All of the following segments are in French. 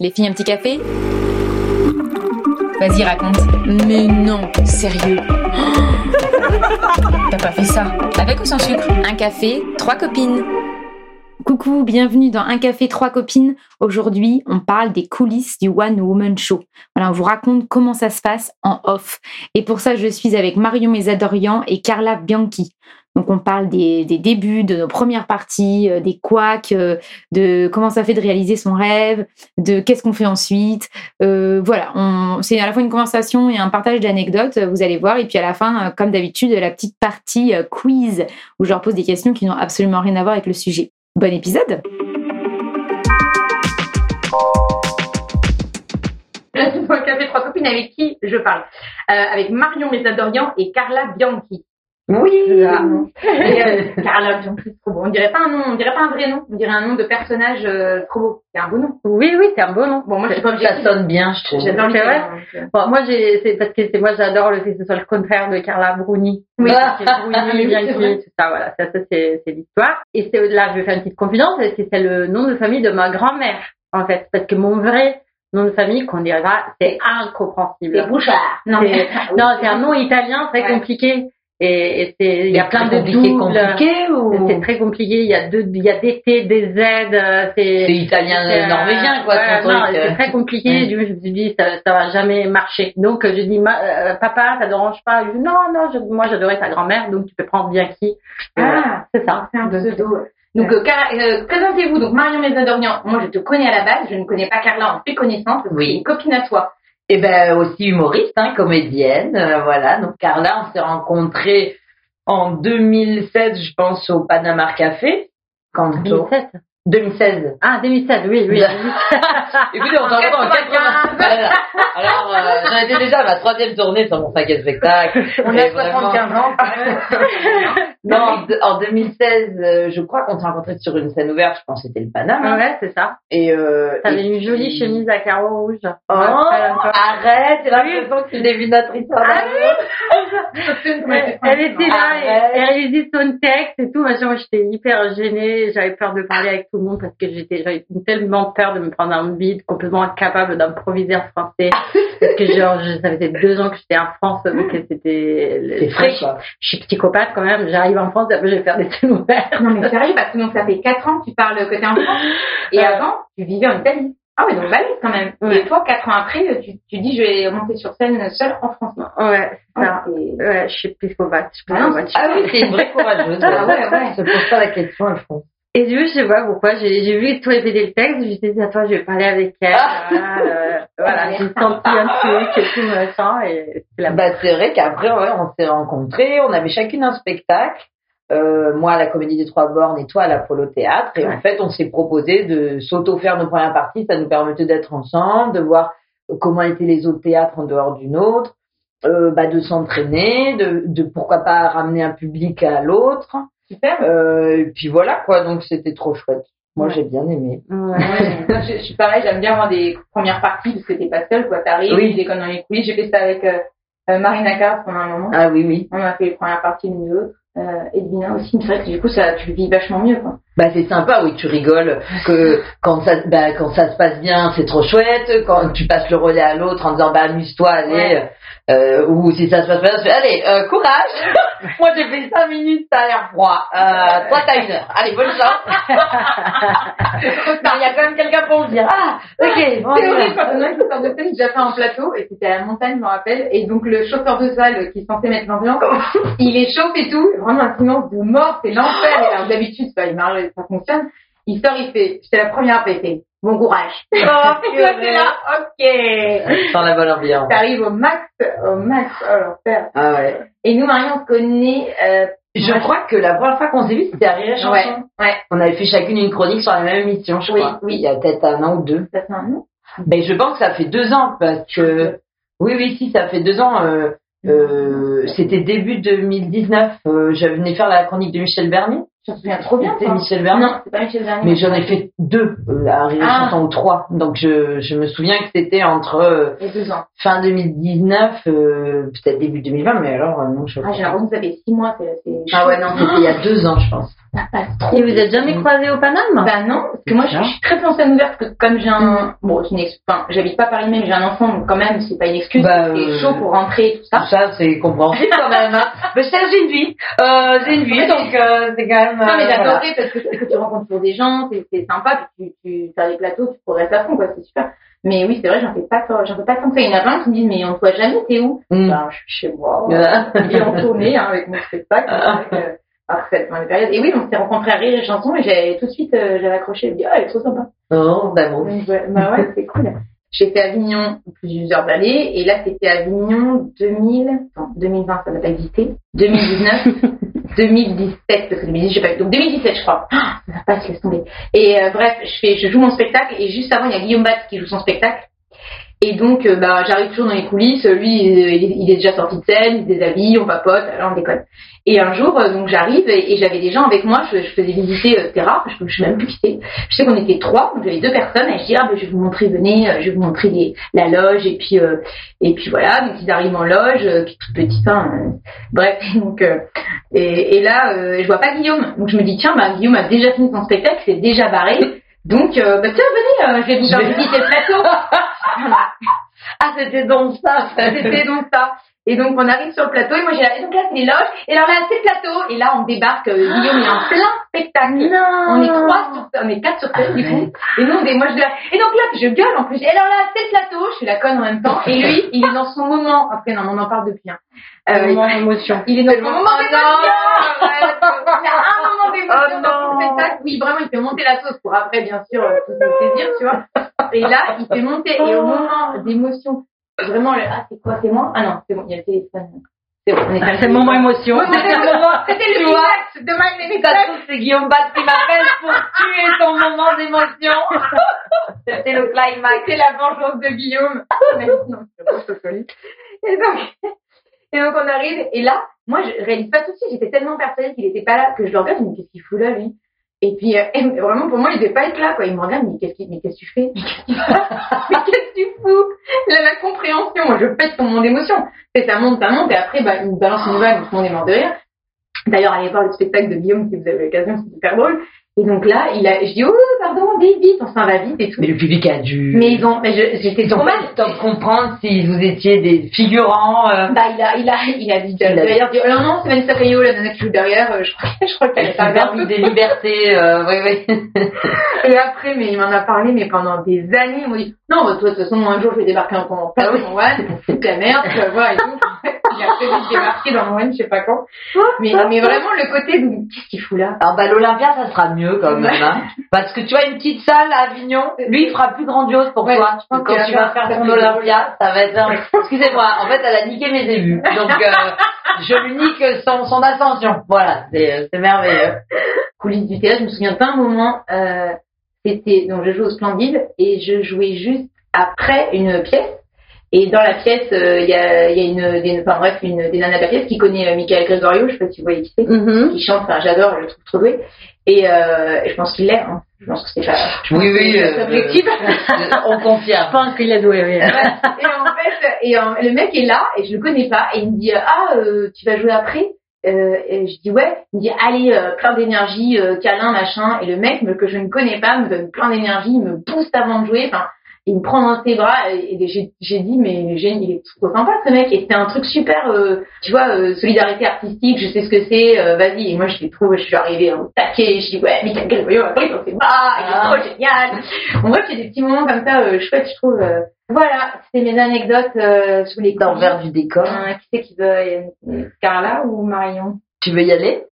Les filles, un petit café? Vas-y, raconte. Mais non, sérieux. T'as pas fait ça Avec ou sans sucre? Un café, trois copines. Coucou, bienvenue dans Un café, trois copines. Aujourd'hui, on parle des coulisses du One Woman Show. Voilà, on vous raconte comment ça se passe en off. Et pour ça, je suis avec Marion Mézadorian et Carla Bianchi. Donc on parle des, débuts, de nos premières parties, euh, des couacs, euh, de comment ça fait de réaliser son rêve, de qu'est-ce qu'on fait ensuite. Euh, voilà, c'est à la fois une conversation et un partage d'anecdotes, vous allez voir. Et puis à la fin, comme d'habitude, la petite partie quiz où je leur pose des questions qui n'ont absolument rien à voir avec le sujet. Bon épisode un café trois copines avec qui je parle Avec Marion Mézadorian et Carla Bianchi. Oui. Euh, Carla c'est trop beau. On dirait pas un nom, on dirait pas un vrai nom, on dirait un nom de personnage euh, trop beau. C'est un beau nom. Oui, oui, c'est un beau nom. Bon, moi, je pas Ça sonne bien, je trouve. J'adore le vrai. Euh. Bon, moi, j'ai, c'est parce que c'est moi, j'adore le fait que ce soit le contraire de Carla Bruni. Oui. Bruni, bien c'est ça, voilà. Ça, ça c'est, c'est l'histoire. Et c'est là, je vais faire une petite confidence, c'est, c'est le nom de famille de ma grand-mère, en fait, parce que mon vrai nom de famille qu'on dirait pas, c'est incompréhensible. C'est Bouchard. Non, non, c'est un nom italien très compliqué. Et, c'est, il y a plein de doubles. ou? C'est très compliqué. Il y a deux, il y a des T, des Z. C'est, italien, norvégien, quoi. non, c'est très compliqué. Je me suis dit, ça, ça va jamais marcher. Donc, je dis, euh, papa, ça dérange pas? Je dis, non, non, je, moi, j'adorais ta grand-mère, donc tu peux prendre bien qui. Ah, c'est ça. C'est un pseudo. Donc, euh, euh, présentez-vous. Donc, Marion Mézadorian. Moi, je te connais à la base. Je ne connais pas Carla. On fait connaissance. Oui. Une copine à toi. Et ben aussi humoriste, hein, comédienne, euh, voilà. Donc Carla, on s'est rencontrés en 2016, je pense, au Panama Café. Quand 2016 2016. Ah, 2016, oui, oui. Écoutez, on s'en en 80. Alors, euh, j'en étais déjà à ma troisième tournée sur mon cinquième spectacle. On a 75 ans. non, en, 2016, euh, je crois qu'on s'est rencontrés sur une scène ouverte. Je pense que c'était le Panama. Ouais, c'est ça. Et euh, t'avais une jolie chemise à carreaux rouges. Oh, arrête, c'est l'impression que tu devinatrice. Ah oui. Elle était là, et, elle réalisait son texte et tout. Moi, j'étais hyper gênée. J'avais peur de parler avec tout le monde parce que j'étais, j'avais tellement peur de me prendre un vide, complètement incapable d'improviser en français. parce que genre, ça faisait deux ans que j'étais en France, donc c'était. C'est frais, Je suis psychopathe quand même. J'arrive en France, après je vais faire des scènes ouvertes. Non mais sérieux, parce que donc ça fait quatre ans que tu parles que t'es en France. Et avant, tu vivais en Italie. Ah oui, donc valide quand même. Et toi, quatre ans après, tu, tu dis je vais monter sur scène seule en France. Ouais, c'est ça. Ouais, je suis psychopathe. Ah, ah, oui, c'est une vraie courageuse. ah ouais, ouais. Je pose pas la question, je pense. Et du coup, je sais pas pourquoi, j'ai vu que toi répéter le texte, je me suis dit, à toi, je vais parler avec elle. Ah. Euh, voilà, j'ai senti un truc et tout machin. Et c'est bah, c'est vrai qu'après, ouais, on s'est rencontrés, on avait chacune un spectacle. Euh, moi à la Comédie des Trois Bornes et toi à l'Apollo Théâtre. Et en fait, on s'est proposé de s'auto-faire nos premières parties. Ça nous permettait d'être ensemble, de voir comment étaient les autres théâtres en dehors d'une autre, euh, bah, de s'entraîner, de, de pourquoi pas ramener un public à l'autre. Super. Euh, et puis voilà quoi, donc c'était trop chouette. Moi j'ai bien aimé. Ouais, je, suis pareil, j'aime bien avoir des premières parties parce que t'es pas seule quoi. T'arrives, oui. tu déconnes dans les coulisses. J'ai fait ça avec euh, euh Marina Carr pendant un moment. Ah oui oui. On a fait les premières parties l'une de l'autre. Euh, Edwina aussi. C'est vrai que du coup ça, tu le vis vachement mieux quoi. Bah c'est sympa, oui, tu rigoles que quand ça, bah, quand ça se passe bien, c'est trop chouette. Quand tu passes le relais à l'autre en disant bah amuse-toi, allez. Euh, ou si ça se passe bien, tu fais allez, euh, courage. Moi j'ai fait 5 minutes, ça a l'air froid. Euh, toi t'as une heure. Allez, bonne chance. Il y a quand même quelqu'un pour le dire. Ah, ok. C'est horrible quand on a une chauffeur de scène, déjà fait en plateau et c'était à la montagne, je me rappelle. Et donc le chauffeur de salle qui est censé mettre l'ambiance, il est chaud et tout, vraiment un silence de mort, c'est l'enfer. Et alors d'habitude, bah, il marche ça fonctionne. Il sort, il fait, j'étais la première à péter. Bon courage. Oh, là, ok. Sans la bonne ambiance. T'arrives au max, au max. Oh, l'enfer. Ah ouais. Et nous, Marion, on connaît, euh, je crois que la première fois qu'on s'est vu, c'était à Rire Chanson. Ouais, ouais. On avait fait chacune une chronique sur la même émission, je oui, crois. Oui, Il y a peut-être un an ou deux. Ça fait un an? Ben, je pense que ça fait deux ans, parce que, oui, oui, si, ça fait deux ans, euh, euh, c'était début 2019. Euh, je venais faire la chronique de Michel Bernier Je me souviens trop bien. C'est Michel Bernier. Non, c'est pas Michel Bernier. Mais j'en ai fait deux, euh, à Rire Ah. Chanson, ou trois. Donc je, je me souviens que c'était entre euh, deux ans. fin 2019, euh, peut-être début 2020, mais alors euh, non, je Ah, j'ai l'impression que ça fait six mois. c'est- c'est Ah ouais, non, c'était il y a deux ans, je pense. Ça passe trop Et vous êtes jamais croisés au Paname? Bah non, parce que moi je, je suis très peu en scène ouverte, parce que comme j'ai un... Bon, ex... enfin, j'habite pas Paris même, j'ai un enfant, donc quand même, c'est pas une excuse, Bah, c'est euh, chaud pour rentrer et tout ça. Tout ça, c'est compréhensible quand même. Hein. mais ça, j'ai une vie. Euh, j'ai une vie, donc euh, c'est quand même... Non mais euh, j'adorais parce que, que tu rencontres toujours des gens, c'est sympa, puis tu, tu fais des plateaux, tu progresses à fond, quoi, c'est super. Mais oui, c'est vrai, j'en fais pas j'en fais pas tant que ça. Il y en a plein qui me disent, mais on te voit jamais, t'es où? Mm. Ben, je suis chez moi, Voilà. et en tournée hein, avec mon spectacle. avec, euh, après cette période. Et oui, on s'est rencontrés à Rire et Chanson et j'ai tout de suite, euh, j'avais accroché, je me dis, ah, elle est trop sympa. Non, bah bon. Donc, ouais, bah ouais, c'est cool. J'ai fait Avignon plusieurs années et là c'était Avignon 2000, attends, 2020 ça n'a pas existé, 2019, 2017 parce que 2018 j'ai pas donc 2017 je crois. Ah, ça va pas se laisse tomber. Et euh, bref, je fais, je joue mon spectacle et juste avant il y a Guillaume Batz qui joue son spectacle. Et donc, euh, bah, j'arrive toujours dans les coulisses. Lui, euh, il est- déjà sorti de scène, il se déshabille, on papote, alors on déconne. Et un jour, euh, donc j'arrive et, j'avais des gens avec moi. Je, je faisais visiter, euh, c'était rare, je, je sais même plus qui c'était. Je sais qu'on était trois, donc j'avais deux personnes. Et je dis ah ben je vais vous montrer, venez, euh, je vais vous montrer la loge et puis euh, et puis voilà. Donc ils arrivent en loge, euh, toute petite. Hein, euh, bref, donc euh, et, et là euh, je vois pas Guillaume. Donc je me dis tiens, bah Guillaume a déjà fini son spectacle, c'est déjà barré. Donc euh, bah tiens venez, euh, je vais vous faire visiter le plateau. Voilà. Ah, c'était donc ça. C'était donc ça. Et donc on arrive sur le plateau et moi j'ai là, et donc là c'est les loges et alors là c'est le plateau. Et là on débarque euh, Guillaume il est en plein spectacle. On est trois sur on est quatre sur scène du coup. Et nous on est moi je et donc là je gueule en plus. Et alors là c'est le plateau je suis la conne en même temps. Et lui il est dans son moment. Après non on en parle depuis hein. Euh, Moment émotion. il est dans son moment Oh d'émotion. Ouais, il a un moment d'émotion Oh dans son non. spectacle. Oui vraiment il fait monter la sauce pour après bien sûr tout se saisir tu vois. Et là il fait monter. Et au moment d'émotion vraiment le ah c'est quoi c'est moi? Ah non c'est bon il y a le téléphone c'est bon on est C'est le moment émotion. C'était le moment c'était le climax de c'est Guillaume Bat qui m'appelle pour tuer ton moment d'émotion. C'était le climax. c'est la vengeance de Guillaume. Mais non, c'est bon. Et donc, et donc on arrive, et là, moi je réalise pas tout de suite, j'étais tellement persuadée qu'il était pas là que je le regarde, je me dis qu'est-ce qu'il fout là lui? Et puis euh, vraiment pour moi il devait pas être là quoi, il me regarde, mais qu'est-ce Mais qu'est-ce que tu fais? Mais qu'est-ce que tu fous? Là, la compréhension, moi je pète son monde d'émotion. Et ça monte, ça monte, et après bah, il me balance une vague, tout le monde est mort de rire. D'ailleurs, allez voir le spectacle de Guillaume si vous avez l'occasion, c'est super drôle. Et donc là, il a, je dis, oh, pardon, vite, vite, on s'en va vite et tout. Mais le public a dû. Mais ils ont, mais j'étais trop mal. le de comprendre si vous étiez des figurants. euh, Bah, il a, il a, il a dit, a d'ailleurs, dit, oh, non, non, c'est Vanessa Caillot, la nana qui joue derrière, euh, je crois, je crois qu'elle pas s'est des libertés. Euh, oui, oui. Et après, mais il m'en a parlé, mais pendant des années, il m'a dit, non, bah, toi, de toute façon, un jour, je vais débarquer en commande. Ah oui. one, pour foutre la merde, tu vas voir, et tout. il a très vite débarqué dans one, je sais pas quand. Mais, mais vraiment, le côté qu'est-ce qu'il fout là? Alors bah l'Olympia ça sera mieux quand même hein. parce que tu vois une petite salle à Avignon lui il fera plus grandiose pour Ouais, toi quand tu va vas faire ton Olympia ça va être un... excusez-moi en fait elle a niqué mes débuts donc euh, je lui nique son, son ascension voilà c'est c'est merveilleux coulisses du théâtre, je me souviens d'un moment, euh, c'était, donc je jouais au Splendide et je jouais juste après une pièce. Et dans la pièce, euh, il y, a, il y a une, des, enfin bref, une des nanas de la pièce qui connaît euh, Michael Gregorio, je sais pas si vous voyez qui c'est, Mhm. qui chante, enfin j'adore, je le trouve trop doué. Et, euh, je pense qu'il l'est, hein. je pense que c'est pas oui oui c'est euh, objectif. on confirme Je pense qu'il a doué, oui. et en fait, et euh, le mec est là et je le connais pas et il me dit euh, ah euh, tu vas jouer après? Euh, et je dis ouais il me dit allez euh, plein d'énergie euh, câlin machin et le mec me- que je ne connais pas me donne plein d'énergie il me booste avant de jouer enfin il me prend dans ses bras et, et j'ai dit mais j'ai- il est trop sympa ce mec. Et c'était un truc super euh, tu vois euh, solidarité artistique je sais ce que c'est euh, vas-y. Et moi je l'ai trouvé je suis arrivée au taquet je dis ouais Michael Gregorio après dans ses bras il est Ah. trop génial. Bon, bref, il y a des petits moments comme ça chouettes, je trouve. Voilà, c'était mes anecdotes sous les d'envers du décor. Qui c'est qui veut Carla ou Marion? Tu veux y aller?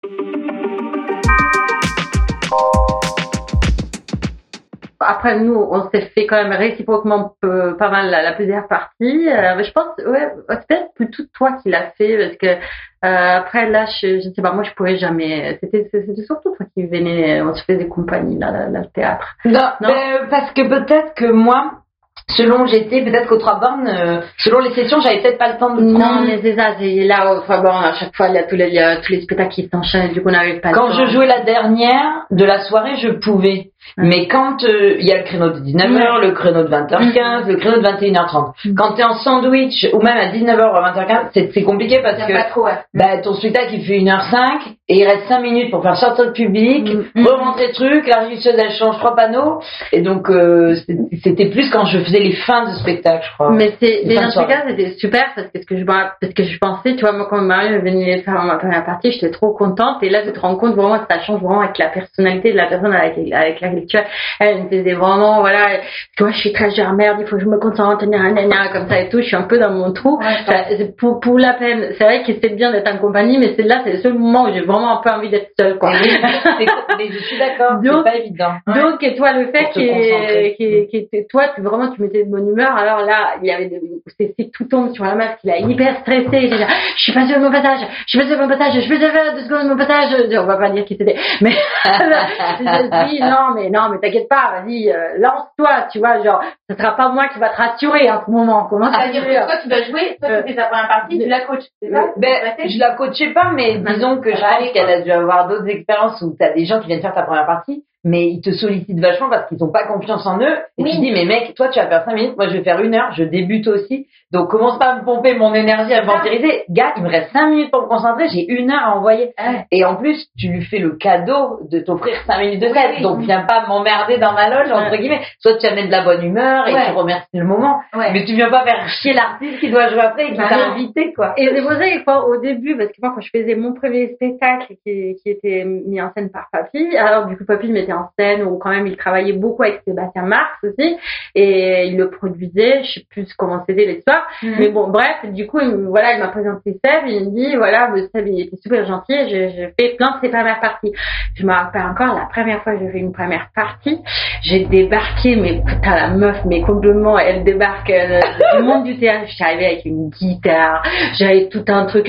Après, nous, on s'est fait quand même réciproquement peu- pas mal la, la plusieurs parties. Euh, mais je pense, ouais, c'est peut-être plutôt toi qui l'as fait parce que euh, après là, je, ne sais pas, moi je pourrais jamais. C'était, c'était surtout toi qui venais, on se faisait compagnie là, là, là, le théâtre. non, Non? ben, parce que peut-être que moi selon j'étais, peut-être qu'aux trois bornes, euh, selon les sessions, j'avais peut-être pas le temps de prendre. Non, mais c'est ça, c'est là, enfin bon, à chaque fois, il y a tous les, tous les spectacles qui s'enchaînent, du coup, on n'avait pas Quand le temps. je jouais la dernière de la soirée, je pouvais. Mais quand euh, il y a le créneau de 19h, le créneau de 20h15, le créneau de 21h30. Mm. Quand tu es en sandwich ou même à 19h ou à 20h15, c'est compliqué parce que pas trop, ouais. bah, ton spectacle il fait 1h05 et il reste 5 minutes pour faire sortir le public, Mm. remonter le truc, la régisseuse elle change trois panneaux et donc euh, c'était plus quand je faisais les fins de spectacle, je crois. Mais c'est, Les spectacles, c'était super parce que ce que je, parce que je pensais, tu vois, moi, quand Marie est venue faire ma première partie, j'étais trop contente. Et là, tu te rends compte vraiment que ça change vraiment avec la personnalité de la personne avec, avec tu. Elle me faisait vraiment, voilà, tu vois, je suis très genre merde, il faut que je me concentre, comme ça et tout. Je suis un peu dans mon trou. Ouais, Ça- c'est pour, pour la peine. C'est vrai que c'est bien d'être en compagnie, mais c'est là, c'est le seul moment où j'ai vraiment un peu envie d'être seule, quoi. Oui, mais je suis d'accord, c'est pas évident. Donc, et toi, le fait qu'il était- toi, tu, vraiment, tu mettais de bonne humeur. Alors là, il y avait, de- c'est tout tombe sur la meuf, il a hyper stressé. Dit, je suis pas sur mon passage, je suis pas sur mon passage, je te faire deux secondes mon passage. On va pas dire qui c'était. Mais, je dis, non, mais non, mais t'inquiète pas, vas-y, euh, lance-toi, tu vois, genre, ce sera pas moi qui va te rassurer à ce moment. Comment ça C'est-à-dire que toi, tu vas jouer, toi, Euh, tu fais ta première partie, tu la coaches, c'est ça Ben, Ouais. je la coachais pas, mais disons que je pense qu'elle a dû avoir d'autres expériences où t'as des gens qui viennent faire ta première partie, mais ils te sollicitent vachement parce qu'ils ont pas confiance en eux. Et Oui. tu dis, mais mec, toi, tu vas faire 5 minutes, moi, je vais faire une heure, je débute aussi. Donc, commence pas à me pomper mon énergie, à me ventiliser. Gars, il me reste 5 minutes pour me concentrer, j'ai une heure à envoyer. Ouais. Et en plus, tu lui fais le cadeau de t'offrir 5 minutes de Oui, oui. Donc, viens pas m'emmerder dans ma loge, entre guillemets. Soit tu amènes de la bonne humeur et Ouais. tu remercies le moment. Ouais. Mais tu viens pas faire chier l'artiste qui doit jouer après et qui Bah t'a invité, quoi. Et c'est pour ça au début, parce que moi, quand je faisais mon premier spectacle qui, qui était mis en scène par Papy, alors du coup, Papy le mettait en scène, ou quand même, il travaillait beaucoup avec Sébastien Marx aussi, et il le produisait, je sais plus comment c'était l'histoire, Mhm. mais bon, bref, du coup, il, voilà, il m'a présenté Seb, il me dit, voilà, Seb, il était super gentil, j'ai fait plein de ses premières parties. Je me rappelle encore, la première fois que j'ai fait une première partie, j'ai débarqué, mais putain, la meuf, mais complètement, elle débarque euh, du monde du théâtre. Je suis arrivée avec une guitare, j'avais tout un truc,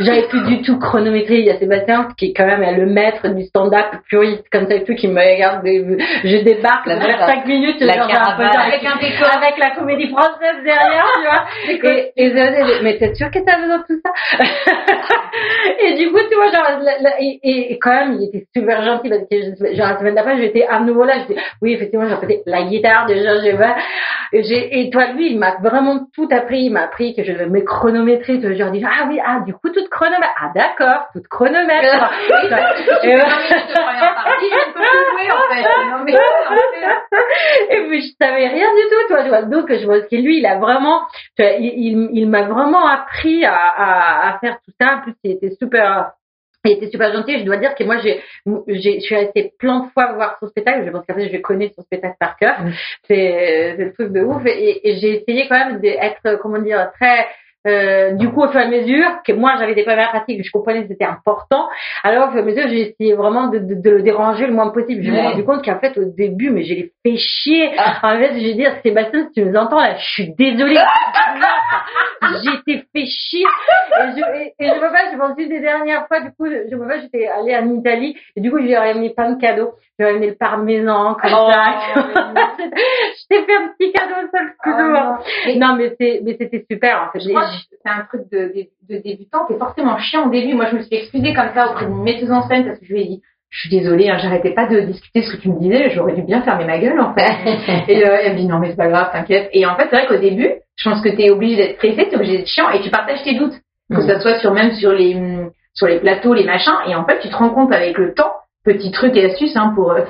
j'avais plus du tout chronométré. Il y a Sébastien qui est quand même le maître du stand-up puriste comme ça et tout qui me regarde. des- Je débarque, meuf, faire 5 minutes, la genre, un. Avec un décor. avec la comédie française derrière, tu vois. Et, et, je- mais t'es sûr que t'as besoin de tout ça? Et du coup, tu vois, genre, la- la- et, et, et quand même, il était super gentil parce que genre la semaine d'après, j'étais à nouveau là. Je dis, oui, effectivement, j'ai fait la guitare déjà, j'ai. Et Et toi, lui, il m'a vraiment tout appris. Il m'a appris que je devais me chronométrer. Je leur dis, ah oui, ah, du coup, toute chronomètre. Ah, d'accord, toute chronomètre. Tu Et fais ouais. 20 minutes de première partie, je ne peux plus jouer, en fait. Non, mais, Et puis je savais rien du tout, toi, tu vois. Donc je pense que lui, il a vraiment, vois, il, il, il m'a vraiment appris à, à, à faire tout ça. En plus, il était super. Il était super gentil. Je dois dire que moi, j'ai, j'ai, je suis restée plein de fois voir son spectacle. Je pense qu'après, je connais son spectacle par cœur. Mm. C'est, c'est le truc de ouf. Et, et j'ai essayé quand même d'être, comment dire, très, euh, du coup, au fur et à mesure que moi, j'avais des premières pratiques, que je comprenais que c'était important. Alors, au fur et à mesure, j'ai essayé vraiment de, de, de le déranger le moins possible. Je me suis rendu compte qu'en fait, au début, mais je l'ai fait chier. Ah. En fait, je vais dire, Sébastien, si tu nous entends là, je suis désolée. J'étais fait chier. Et je, et, et je me rappelle, je pense une des dernières fois, du coup, je, je me rappelle, j'étais allée en Italie, et du coup, je lui ai ramené plein de cadeaux. Ai ramené le parmesan, comme Oh. ça. je t'ai fait un petit cadeau seul, excuse-moi. Mais- non, mais c'est, mais c'était super, en fait. Je crois que c'est un truc de, de, de débutant qui est forcément chiant au début. Moi, je me suis excusée comme ça auprès d'une metteuse en scène parce que je lui ai dit, je suis désolée, hein, j'arrêtais pas de discuter ce que tu me disais, j'aurais dû bien fermer ma gueule, en fait. et euh, elle me dit, non, mais c'est pas grave, t'inquiète. Et en fait, c'est vrai qu'au début, je pense que t'es obligé d'être stressé, t'es obligé d'être chiant et tu partages tes doutes. Que Mm. ça soit sur, même sur les, sur les plateaux, les machins. Et en fait, tu te rends compte avec le temps, petit truc et astuce, hein, pour, euh,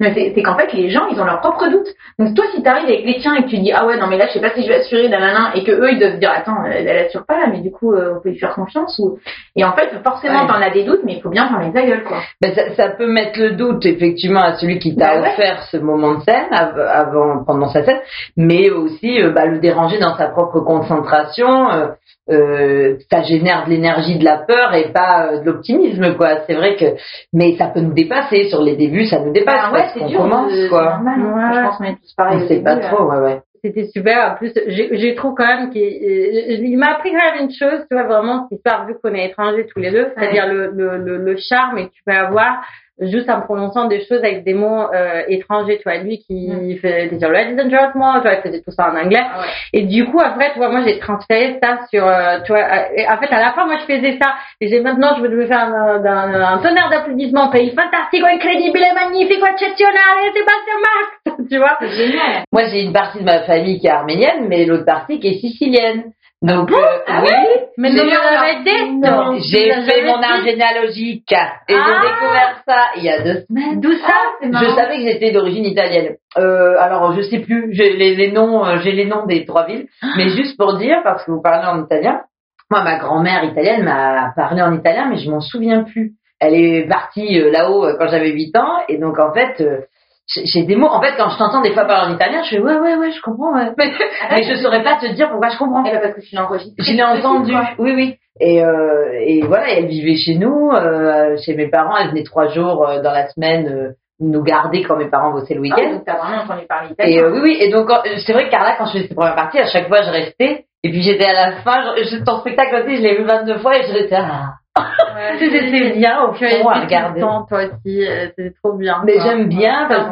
mais c'est qu'en fait, les gens, ils ont leurs propres doutes. Donc toi, si t'arrives avec les tiens et que tu dis ah ouais non mais là je sais pas si je vais assurer nanana et que eux ils doivent se dire attends elle, elle assure pas là mais du coup euh, on peut lui faire confiance ou et en fait forcément Ouais. t'en as des doutes mais il faut bien fermer ta gueule quoi. Ben, ça, ça peut mettre le doute effectivement à celui qui t'a Bah ouais. offert ce moment de scène av- avant pendant sa scène, mais aussi euh, bah, le déranger dans sa propre concentration. euh, euh, ça génère de l'énergie, de la peur et pas euh, de l'optimisme quoi. C'est vrai que mais ça peut nous dépasser sur les débuts, ça nous dépasse Bah ouais c'est qu'on dur commence de- c'est quoi. normal. Ouais. je pense qu'on est tous pareils. Début, pas trop, ouais ouais. C'était super. En plus, j'ai j'ai trouvé quand même qu'il euh, il m'a appris quand même une chose, tu vois, vraiment, cette histoire, vu qu'on est étrangers tous les deux, c'est-à-dire le, le, le, le charme que tu peux avoir juste en prononçant des choses avec des mots euh, étrangers, tu vois. Lui qui mm. fait des ladies and gentlemen, tu vois, il faisait tout ça en anglais. Ah et du coup, après, tu vois, moi, j'ai transféré ça sur, euh, tu vois, en fait, à la fin, moi, je faisais ça. Et j'ai maintenant, je veux faire un, un, un tonnerre d'applaudissements, pays fantastique, incroyable, magnifique, exceptionnel, Sébastien Max, tu vois. C'est génial. Moi, j'ai une partie de ma famille qui est arménienne, mais l'autre partie qui est sicilienne. Donc, euh, ah oui, mais non, j'ai fait mon arbre généalogique et j'ai ah. découvert ça il y a deux semaines. D'où ça? Je savais que j'étais d'origine italienne. Euh, alors, je sais plus, j'ai les, les, noms, euh, j'ai les noms des trois villes, mais juste pour dire, parce que vous parlez en italien, moi, ma grand-mère italienne m'a parlé en italien, mais je m'en souviens plus. Elle est partie euh, là-haut quand j'avais 8 ans, et donc en fait j'ai des mots. En fait, quand je t'entends des fois parler en italien, je fais ouais, ouais, ouais, je comprends. Ouais. Mais, mais je saurais pas te dire pourquoi je comprends. Eh ben, parce que tu l'as enregistré. Je l'ai entendu. Oui, oui. Et, euh, et voilà, elle vivait chez nous, euh, chez mes parents. Elle venait trois jours euh, dans la semaine euh, nous garder quand mes parents bossaient le week-end. Ah, donc t'as vraiment entendu parler italien. Et euh, oui, oui. Et donc c'est vrai que Carla, quand je faisais cette première partie, à chaque fois je restais. Et puis j'étais à la fin, je, ton spectacle aussi, je l'ai vu 22 fois et je restais ah c'était bien au fond à regarder. Temps, toi aussi, euh, c'était trop bien. Mais j'aime bien parce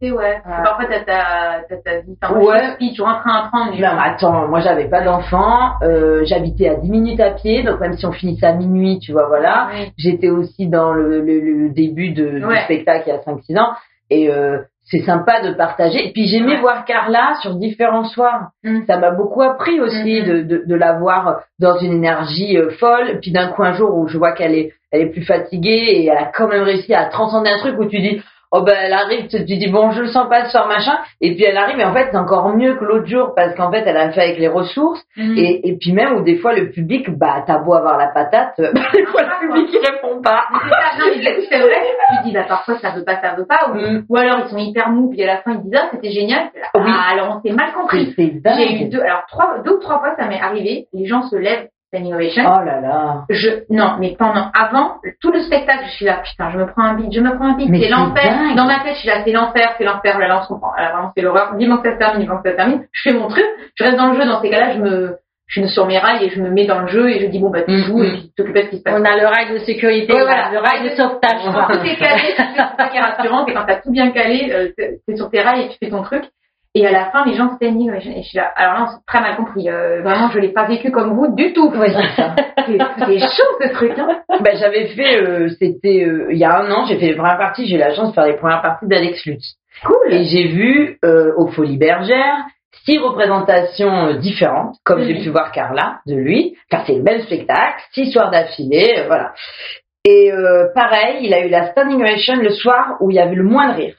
que. ouais. Parfois, t'as ta, ta, ta vie. Ouais. tu rentres à un train. Non, mais attends, moi, j'avais pas d'enfant. Euh, J'habitais à 10 minutes à pied. Donc, même si on finissait à minuit, tu vois, voilà. J'étais aussi dans le, le, le début de, du spectacle il y a 5-6 ans. Et euh, c'est sympa de partager. Et puis j'aimais voir Carla sur différents soirs. Mm. Ça m'a beaucoup appris aussi mm-hmm. de, de, de, la voir dans une énergie euh, folle. Et puis d'un coup un jour où je vois qu'elle est, elle est plus fatiguée et elle a quand même réussi à transcender un truc où tu dis oh ben elle arrive, tu dis bon je le sens pas ce soir machin, et puis elle arrive et en fait c'est encore mieux que l'autre jour parce qu'en fait elle a fait avec les ressources mhm. et, et puis même où des fois le public bah t'as beau avoir la patate, bah, des fois le public il répond pas. c'est vrai, tu dis bah parfois ça veut pas, ça veut pas, ou, mm. ou alors ils sont hyper mous puis à la fin ils disent ah c'était génial, oui. Ah, alors on s'est mal compris. J'ai eu deux, alors trois, deux ou trois fois ça m'est arrivé, les gens se lèvent Oh là là. Je, non, mais pendant, avant, tout le spectacle, je suis là, putain, je me prends un beat, je me prends un beat, c'est l'enfer. Dans ma tête, je suis là, c'est l'enfer, c'est l'enfer, là, là, on se comprend. Là, vraiment, c'est l'horreur. Dis-moi que ça se termine, dis-moi que ça se termine. Je fais mon truc, je reste dans le jeu, dans ces cas-là, je me, je me sur mes rails et je me mets dans le jeu et je dis bon bah tu mm, joues mm. et puis tu t'occupes de ce qui se passe. On a le rail de sécurité, voilà, le rail de sauvetage. Tout est calé, c'est ça qui est rassurant, et quand t'as tout bien calé, euh, t'es sur tes rails et tu fais ton truc. Et à la fin, les gens standing, et je, suis là. Alors là, on s'est très mal compris. Euh, vraiment, je l'ai pas vécu comme vous du tout. c'est chaud ce truc. Hein. Ben, j'avais fait, euh, c'était euh, il y a un an, j'ai fait les premières parties. J'ai eu la chance de faire les premières parties d'Alex Lutz. Cool. Et j'ai vu euh, aux Folies Bergères six représentations différentes, comme j'ai pu voir Carla de lui. Car c'est le même spectacle, six soirs d'affilée, voilà. Et pareil, il a eu la standing ovation le soir où il y avait le moins de rire.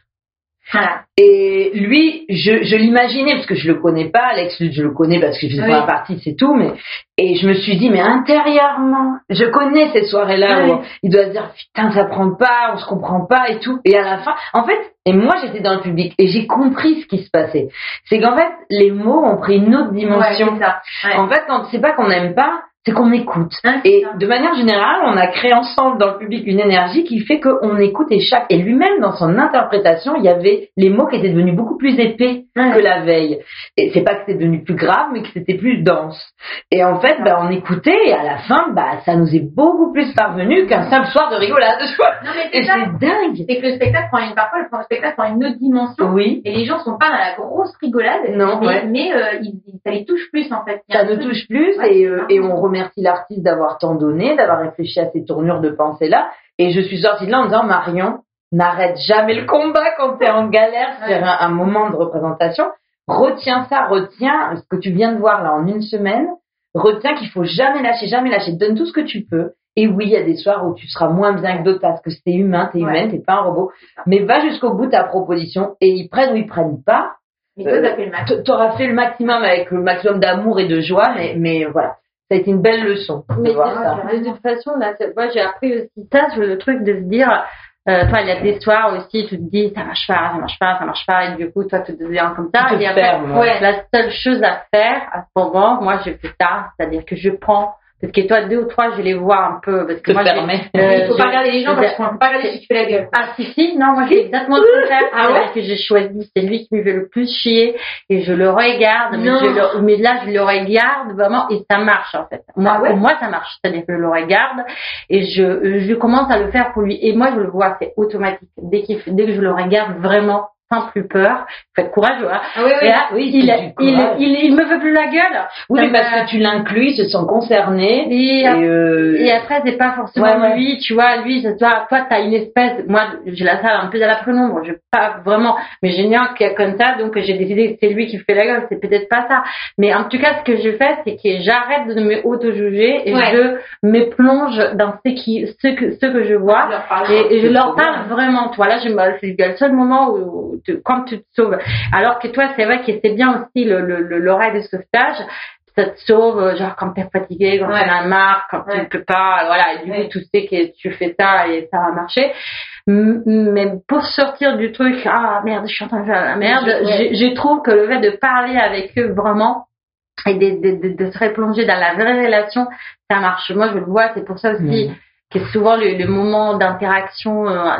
Et lui, je, je l'imaginais parce que je le connais pas, Alex je le connais parce que je fais pas partie, c'est tout. Mais et je me suis dit, mais intérieurement, je connais ces soirées-là où il doit se dire, putain, ça prend pas, on se comprend pas et tout. Et à la fin, en fait, et moi j'étais dans le public et j'ai compris ce qui se passait. C'est qu'en fait, les mots ont pris une autre dimension. En fait, quand c'est pas qu'on n'aime pas, c'est qu'on écoute. Hein, et de manière générale, on a créé ensemble dans le public une énergie qui fait qu'on écoute et chaque et lui-même dans son interprétation, il y avait les mots qui étaient devenus beaucoup plus épais que la veille. Et c'est pas que c'était devenu plus grave, mais que c'était plus dense. Et en fait, bah, on écoutait et à la fin, bah, ça nous est beaucoup plus parvenu qu'un simple soir de rigolade. Non, mais et c'est dingue. C'est que le spectacle prend une parfois le spectacle prend une autre dimension. Oui. Et les gens sont pas dans la grosse rigolade. Non. Mais, mais euh, ça les touche plus en fait. Ça nous touche plus et, euh, et on remercie l'artiste d'avoir tant donné, d'avoir réfléchi à ces tournures de pensée-là. Et je suis sortie de là en disant, Marion, n'arrête jamais le combat quand tu es en galère sur un, moment de représentation. Retiens ça, retiens ce que tu viens de voir là en une semaine. Retiens qu'il faut jamais lâcher, jamais lâcher. Donne tout ce que tu peux. Et oui, il y a des soirs où tu seras moins bien que d'autres parce que c'est humain, t'es humaine, t'es pas un robot. Mais va jusqu'au bout de ta proposition et ils prennent ou ils prennent pas. Mais euh, tu auras fait le maximum avec le maximum d'amour et de joie, mais, mais voilà ça a été une belle leçon. Mais de toute façon, là, moi j'ai appris aussi ça, le truc de se dire, euh, toi, il y a des soirs aussi, tu te dis, ça marche pas, ça marche pas, ça marche pas, et du coup, toi, tu deviens comme ça. Et après, ouais. la seule chose à faire à ce moment, moi, je fais ça, c'est-à-dire que je prends Parce que toi, deux ou trois, je les vois un peu. Parce que moi, il faut pas regarder les gens parce qu'on peut pas regarder si tu fais la gueule. Ah, si, si, non, moi, j'ai exactement le contraire. Ah ouais? que j'ai choisi. C'est lui qui me fait le plus chier et je le regarde. Mais, je mais, là, je le regarde vraiment et ça marche, en fait. Moi, ah pour moi, ça marche. C'est-à-dire que je le regarde et je, je commence à le faire pour lui. Et moi, je le vois, c'est automatique. Dès, qu'il dès que je le regarde vraiment, plus peur. Faites courageux, hein. Ah oui, oui, oui il, il, il, il, me veut plus la gueule. Oui, parce que tu l'inclus, ils se sont concernés. Et, euh... et après, c'est pas forcément lui, tu vois, lui, toi, toi, t'as une espèce, moi, j'ai la salle un peu à la prénombre, je pas vraiment, mais j'ai un comme ça, donc j'ai décidé que c'est lui qui fait la gueule, c'est peut-être pas ça. Mais en tout cas, ce que je fais, c'est que j'arrête de me auto-juger et je me plonge dans ce qui, ce que, ce que je vois. et, je leur parle vraiment, toi, là, c'est le seul moment où, quand tu te sauves. Alors que toi, c'est vrai que c'est bien aussi le, le, l'oreille de sauvetage. Ça te sauve, genre quand t'es fatigué, quand ouais. t'en as marre, quand tu ne peux pas, voilà, et du coup, tu sais que tu fais ça et ça va marcher. Mais pour sortir du truc, ah merde, je suis en train de faire la merde, je, trouve que le fait de parler avec eux vraiment, et de, de, de, se replonger dans la vraie relation, ça marche. Moi, je le vois, c'est pour ça aussi mmh. Que souvent le, le moment d'interaction, euh,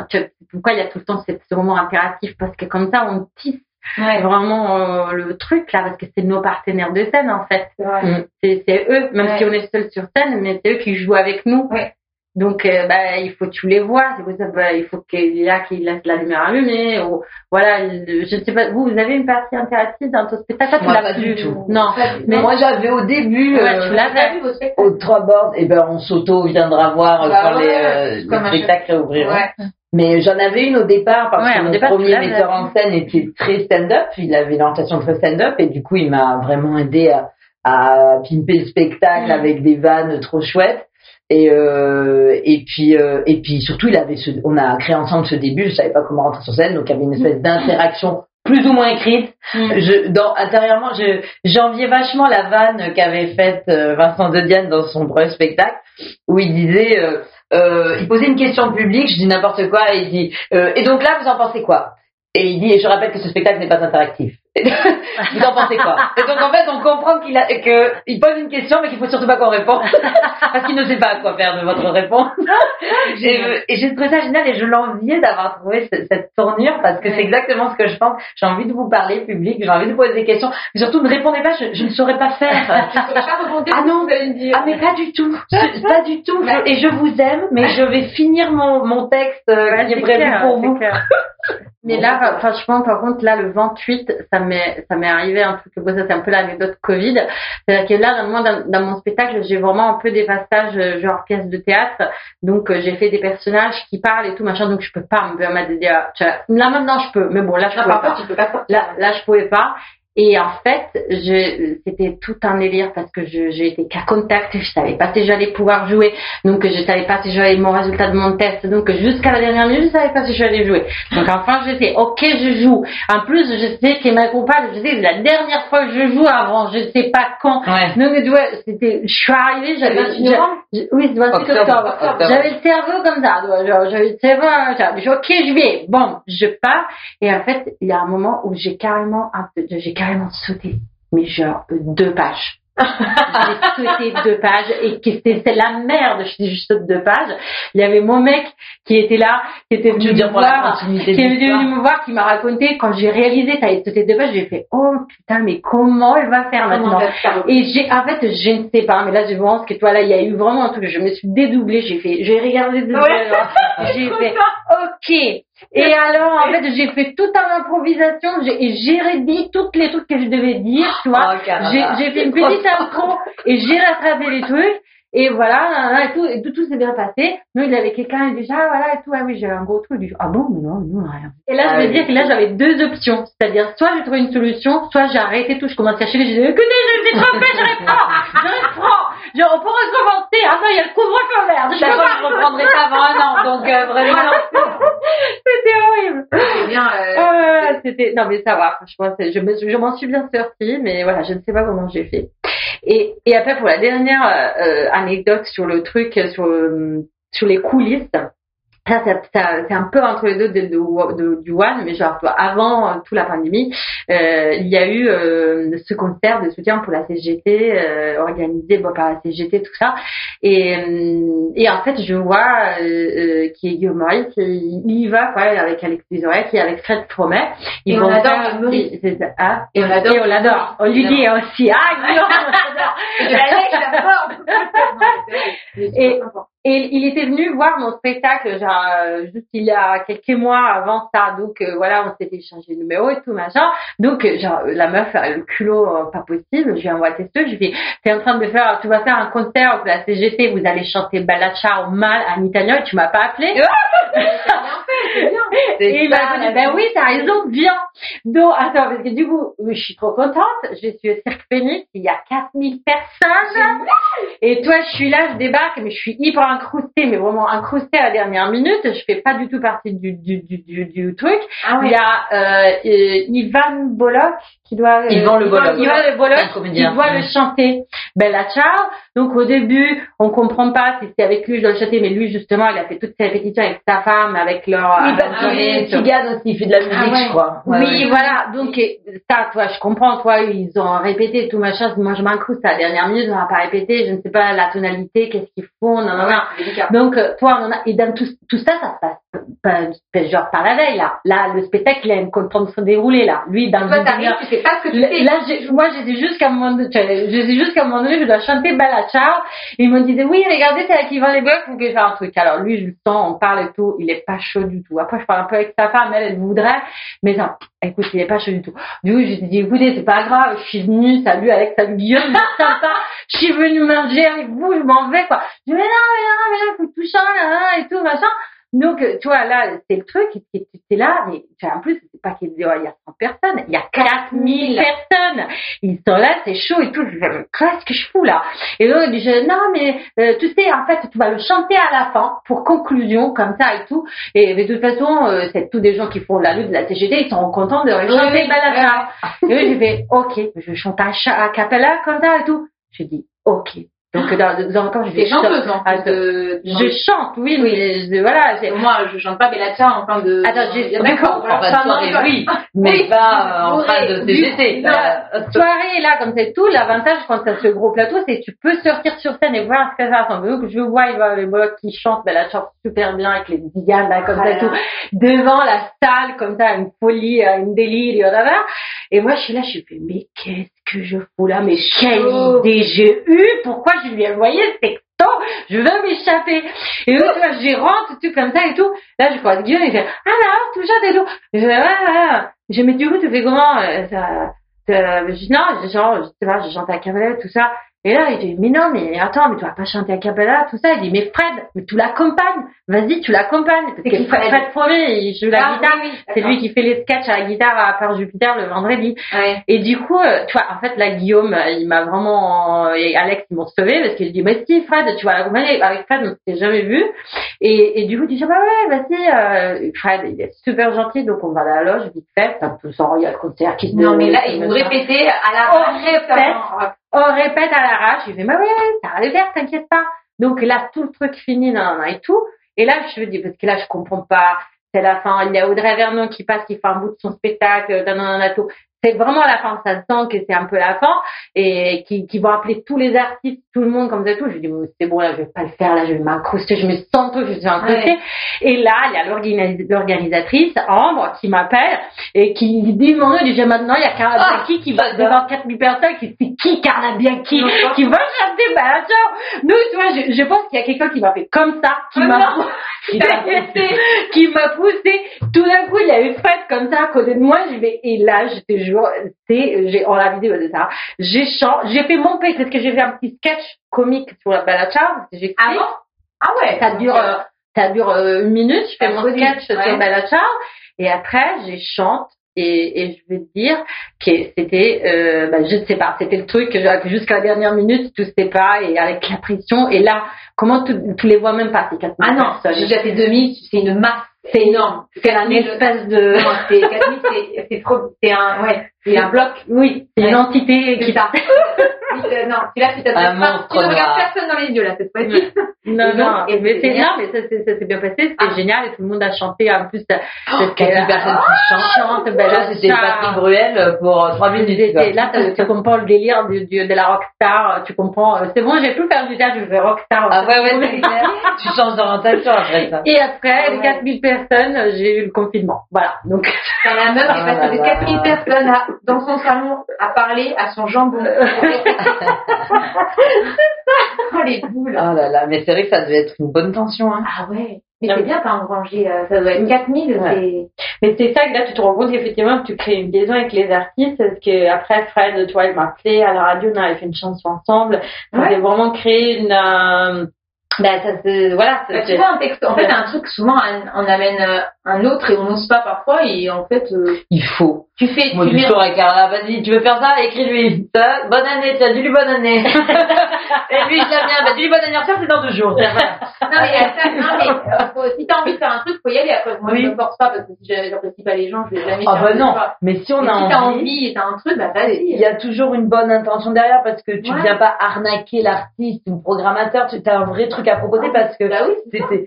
pourquoi il y a tout le temps ce moment impératif Parce que comme ça, on tisse vraiment euh, le truc là, parce que c'est nos partenaires de scène en fait. C'est eux, même si on est seul sur scène, mais c'est eux qui jouent avec nous. Donc, euh, bah, il faut que tu les vois. C'est pour ça, bah, il faut qu'il y a qui laisse la lumière allumée. Ou, voilà, je ne sais pas. Vous, vous avez une partie interactive dans ton spectacle? Tu l'as pas du tout. Non. Mais moi, j'avais au début, euh, tu l'avais aux trois bords. Et eh ben, on s'auto viendra voir bah, quand les, euh, les spectacles ouvriront. Mais j'en avais une au départ parce que mon premier metteur en scène était très stand-up. Il avait une orientation très stand-up et du coup, il m'a vraiment aidé à, à pimper le spectacle mm. avec des vannes trop chouettes. Et, euh, et puis euh, et puis surtout il avait ce, on a créé ensemble ce début je savais pas comment rentrer sur scène donc il y avait une espèce d'interaction plus ou moins écrite. Mm. je dans intérieurement je j'enviais vachement la vanne qu'avait faite euh, Vincent de Diane dans son premier spectacle où il disait euh, euh, il posait une question publique je dis n'importe quoi et il dit et donc là vous en pensez quoi? Et il dit et je rappelle que ce spectacle n'est pas interactif vous en pensez quoi? Et donc en fait, on comprend qu'il a, que il pose une question, mais qu'il faut surtout pas qu'on réponde parce qu'il ne sait pas quoi faire de votre réponse. et, j'ai trouvé ça génial et je l'enviais d'avoir trouvé cette, tournure parce que c'est exactement ce que je pense. J'ai envie de vous parler public, j'ai envie de vous poser des questions, mais surtout ne répondez pas, je, ne saurais pas faire. ah non, ah mais pas du tout, pas du tout. Et je vous aime, mais je vais finir mon, mon texte euh, qui est prévu pour vous. Mais là, franchement, par contre, là, le 28, ça m'est, ça m'est arrivé un truc, ça c'est un peu l'anecdote Covid. C'est-à-dire que là, moi, dans, dans mon spectacle, j'ai vraiment un peu des passages euh, genre pièce de théâtre. Donc, euh, j'ai fait des personnages qui parlent et tout, machin, donc je peux pas me permettre de dire, là maintenant je peux, mais bon, là je pouvais pas. Tu peux pas là, là, je pouvais pas. Et en fait, c'était tout un délire parce que j'ai été qu'à contact, je savais pas si j'allais pouvoir jouer, donc je savais pas si j'avais mon résultat de mon test, donc jusqu'à la dernière minute, je savais pas si j'allais jouer. Donc enfin, je sais, ok, je joue. En plus, je sais que ma compagne, je sais, la dernière fois que je joue avant, je sais pas quand. Ouais. Donc, c'était, je suis arrivée, j'avais, oui, c'est 28 octobre. J'avais le cerveau comme ça, j'avais le cerveau, ok, je vais. Bon, je pars. Et en fait, il y a un moment où j'ai carrément, j'ai carrément sauté, mais genre deux pages. j'ai sauté deux pages et c'était la merde. Je dis juste deux pages. Il y avait mon mec qui était là, qui était venu me voir, qui est venu me voir, qui m'a raconté quand j'ai réalisé t'as sauté deux pages, j'ai fait oh putain mais comment elle va faire maintenant Et j'ai en fait je ne sais pas, mais là je pense que toi là il y a eu vraiment un truc. Je me suis dédoublée, j'ai fait, j'ai regardé deux j'ai fait ok et alors, en fait, j'ai fait toute une improvisation et j'ai redit toutes les trucs que je devais dire, tu vois. Oh, j'ai fait une petite intro et j'ai rattrapé les trucs. Et voilà, et tout, et tout, tout s'est bien passé. Nous, il avait quelqu'un, il dit, ah, voilà, et tout, ah oui, j'ai un gros truc. Il dit, ah bon, mais non, non, rien. Et là, je veux ah dire que là, j'avais deux options. C'est-à-dire, soit j'ai trouvé une solution, soit j'ai arrêté tout, je commence à chercher, je dis, écoutez, je me suis trompée, je reprends, je reprends. Genre, on pourrait recommencer. Ah non, il y a le couvre-feu vert. Je reprendrai pas avant un an, donc, euh, vraiment. c'était horrible. C'était bien, euh... c'était, non, mais ça va, franchement, je, me, je m'en suis bien sortie, mais voilà, je ne sais pas comment j'ai fait. Et, et après, pour la dernière euh, anecdote sur le truc, sur, sur les coulisses, ça, c'est un peu entre les deux de, du One, mais genre avant euh, toute la pandémie, euh, il y a eu euh, ce concert de soutien pour la CGT euh, organisé bon, par la CGT, tout ça. Et, euh, et en fait, je vois qui est Guillaume Maurice, il, y va quoi, avec Alex qui est avec Fred Promet. Ils et vont on adore Maurice. Ah, et on l'adore. Et on l'adore. On lui dit aussi, ah Guillaume, on l'adore. et, et il était venu voir mon spectacle, genre, euh, juste il y a quelques mois avant ça. Donc, euh, voilà, on s'était échangé le numéro et tout, machin. Donc, euh, genre, la meuf, le culot, pas possible. Je lui envoie testeuse. Je lui dis, t'es en train de faire, tu vas faire un concert de la CGT, vous allez chanter Bella Ciao mal en italien et tu m'as pas appelé. et il m'a dit, ben oui, t'as raison, viens. Donc, attends, parce que du coup, je suis trop contente. Je suis au Cirque Phoenix, il y a 4000 personnes. Et toi, je suis là, je débarque, mais je suis hyper incrustée, mais vraiment incrustée à la dernière minute. Je fais pas du tout partie du, du, du, du, du truc. Ah Il y a euh, Ivan Bollock qui doit... Ivan le Bollock. Ivan le Bollock qui doit le chanter. Bella Ciao. Donc au début, on comprend pas si c'est avec lui je dois le chanter, mais lui justement, il a fait toutes ses répétitions avec sa femme, avec leur... Ivan ah, gagne aussi, il fait de la musique, ah je crois. oui, voilà. Donc ça, toi, je comprends, toi, ils ont répété tout machin. Moi, je m'incruste à la dernière minute, on n'a pas répété, je ne sais pas la tonalité, qu'est-ce qu'ils font, non, non, non. Donc, euh, toi, on en a, et dans tout, tout ça, ça se passe pas, genre par la veille, là. Là, le spectacle, il a une de se dérouler, là. Lui, dans toi, t'arrives, tu sais pas ce que tu fais. Là, moi, j'étais jusqu'à un moment donné, j'étais jusqu'à un moment donné, je dois chanter Bella Ciao. Et ils me disaient, oui, regardez, c'est qui va les faut que je fasse un truc. Alors, lui, je le sens, on parle et tout, il est pas chaud du tout. Après, je parle un peu avec sa femme, elle, elle voudrait, mais non, écoute, il est pas chaud du tout. Du coup, je lui ai dit, écoutez, c'est pas grave, je suis venue, salut Alex, salut Guillaume, sympa, je suis venue manger avec vous, je m'en vais, quoi. Je dis, mais non, mais non, mais non, faut tout changer, et tout, machin. Donc, tu vois, là, c'est le truc, tu es là, mais en plus, c'est pas qu'il y a 100 personnes, il y a 4000 personnes. Ils sont là, c'est chaud et tout. Je me qu'est-ce que je fous là Et donc, il dit, non, mais euh, tu sais, en fait, tu vas le chanter à la fin, pour conclusion, comme ça et tout. Et de toute façon, euh, c'est tous des gens qui font la lutte de la TGD, ils sont contents de chanter oui, Et j'ai fait, ok, je chante à, à capella comme ça et tout. Je dis, ok. Donc dans, dans quand je fait. De, je chante, oui, oui. Je, voilà. Moi, je chante pas Bellatia en fin de. Attends, d'accord. En fin de soirée, oui, mais pas en fin de CGT. Soirée là, comme c'est tout. L'avantage quand t'as ce gros plateau, c'est que tu peux sortir sur scène et voir ce que ça ressemble. Donc je vois il va les blocs qui chantent, ben, la chante super bien avec les dianes là comme ça tout, devant la salle comme ça, une folie, une délire, et moi je suis là, je fais mais qu'est-ce que je fous là Mais quelle idée j'ai eue Pourquoi je lui ai envoyé ce texto? Je veux m'échapper. Et là, tu vois, j'y rentre, tout comme ça et tout. Là, je crois Dieu, il fait Ah là, tout ça, et tout. Je fais Ah là. Je me dis, du coup, tu fais comment? Euh, ça, Non, genre, je sais pas, je chante à cabaret, tout ça. Et là, il dit, mais non, mais attends, mais tu vas pas chanter à Capella, tout ça. Il dit, mais Fred, mais tu l'accompagnes. Vas-y, tu l'accompagnes. Parce que Fred, Fred Fromet, il joue la ah, guitare. c'est lui qui fait les sketchs à la guitare à Père Jupiter le vendredi. Et du coup, euh, tu vois, en fait, là, Guillaume, euh, il m'a vraiment, et Alex, ils m'ont sauvé parce qu'il dit, mais si, Fred, tu vas l'accompagner. Avec Fred, on s'était jamais vu. Et, et du coup, tu dis, bah ouais, vas-y, euh, Fred, il est super gentil, donc on va à la loge, vite fait. Ça peut s'en, il y a le concert qui se Non, mais là, il vous répétez à la fin on répète à l'arrache. Il fait, bah oui, ça va le faire, t'inquiète pas. Donc là, tout le truc fini, nan, et tout. Et là, je me dis, parce que là, je comprends pas. C'est la fin. Il y a Audrey Vernon qui passe, qui fait un bout de son spectacle, nan, tout c'est vraiment la fin. Ça sent que c'est un peu la fin et qui, qui vont appeler tous les artistes, tout le monde comme ça tout. Je dis c'est bon là, je vais pas le faire là, je vais m'incruster, je me sens tout, je suis incrustée. Et là, il y a l'organisatrice Ambre qui m'appelle et qui dit mon nom déjà maintenant il y a Carla ah, Bianchi qui va devant 4000 personnes qui c'est qui Carla Bianchi qui va chanter bah Nous tu vois, je, je pense qu'il y a quelqu'un qui m'a fait comme ça, qui m'a qui m'a poussé. Tout d'un coup, il y a une fête comme ça à côté de moi. Je vais et là, je te c'est, j'ai, en la vidéo de ça, j'ai j'ai fait mon parce que j'ai fait un petit sketch comique sur la Balacha, j'ai Ah Ah ouais. Ça dure, euh, ça dure euh, une minute, je fais mon sketch sur Balacha, et après, j'ai chante, et, et, je veux dire que c'était, euh, bah, je ne sais pas, c'était le truc que jusqu'à la dernière minute, tout se pas, et avec la pression, et là, comment tu, tu les vois même pas, ces quatre Ah non, j'ai déjà fait 2000, c'est une masse c'est énorme. C'est un espèce de. c'est c'est trop. C'est un, ouais, c'est un bloc. Oui, c'est une entité qui. Ça. non, là, tu Un monstre tu ne regardes personne dans les yeux, là, cette fois-ci. Non, non, mais c'est non, mais ça, s'est bien passé, c'était Ah. génial et tout le monde a chanté en plus. euh, parce que, 4000 personnes qui chantent. chante, ben, Là, là, c'était Patrick Bruel pour 3 minutes. quoi. J'étais- Là, tu comprends le délire de la rockstar, tu comprends. euh, C'est bon, j'ai plus faire du théâtre, je fais rockstar. Ah ouais, ouais, c'est clair. Tu changes d'orientation après ça. Et après, Ah les ouais. 4000 personnes, euh, j'ai eu le confinement. Voilà. Donc, la meuf qui Ah est passée de là 4000 là. personnes à- dans son salon à parler à son jambon. oh les boules. Oh là là, mais c'est vrai que ça devait être une bonne tension. Hein. Ah ouais. Mais c'est mais- bien, t'as engrangé, euh, ça doit être 4000, Ouais. c'est... mais c'est ça que là, tu te rends compte qu'effectivement, que tu crées une liaison avec les artistes. Parce que après, Fred, tu vois, il m'a appelé à la radio, on avait fait une chanson ensemble. On Ouais. avait vraiment créé une, euh, ben, ça se, voilà. Bah, tu vois, un texte, en fait, un truc, souvent, on, amène euh, un autre et on n'ose pas parfois, et en fait, euh, Il faut. tu fais, Moi, tu du avec Carla, vas-y, tu veux faire ça? Écris-lui. Ça, bonne année, tu as dit lui bonne année. Et lui, je l'aime bien. Bah, dis-lui bon anniversaire, c'est dans deux jours. Tiens, voilà. non, mais, attends, non, mais, euh, faut- si t'as envie de faire un truc, faut y aller, après, moi, Oui. je me force pas, parce que si j'apprécie pas les gens, je vais jamais Ah bah non, mais si on a si t'as envie, envie et t'as un truc, bah, il vas-y. y a toujours une bonne intention derrière parce que tu Ouais. viens pas arnaquer l'artiste ou le programmateur, tu as un vrai truc à proposer parce que Bah oui,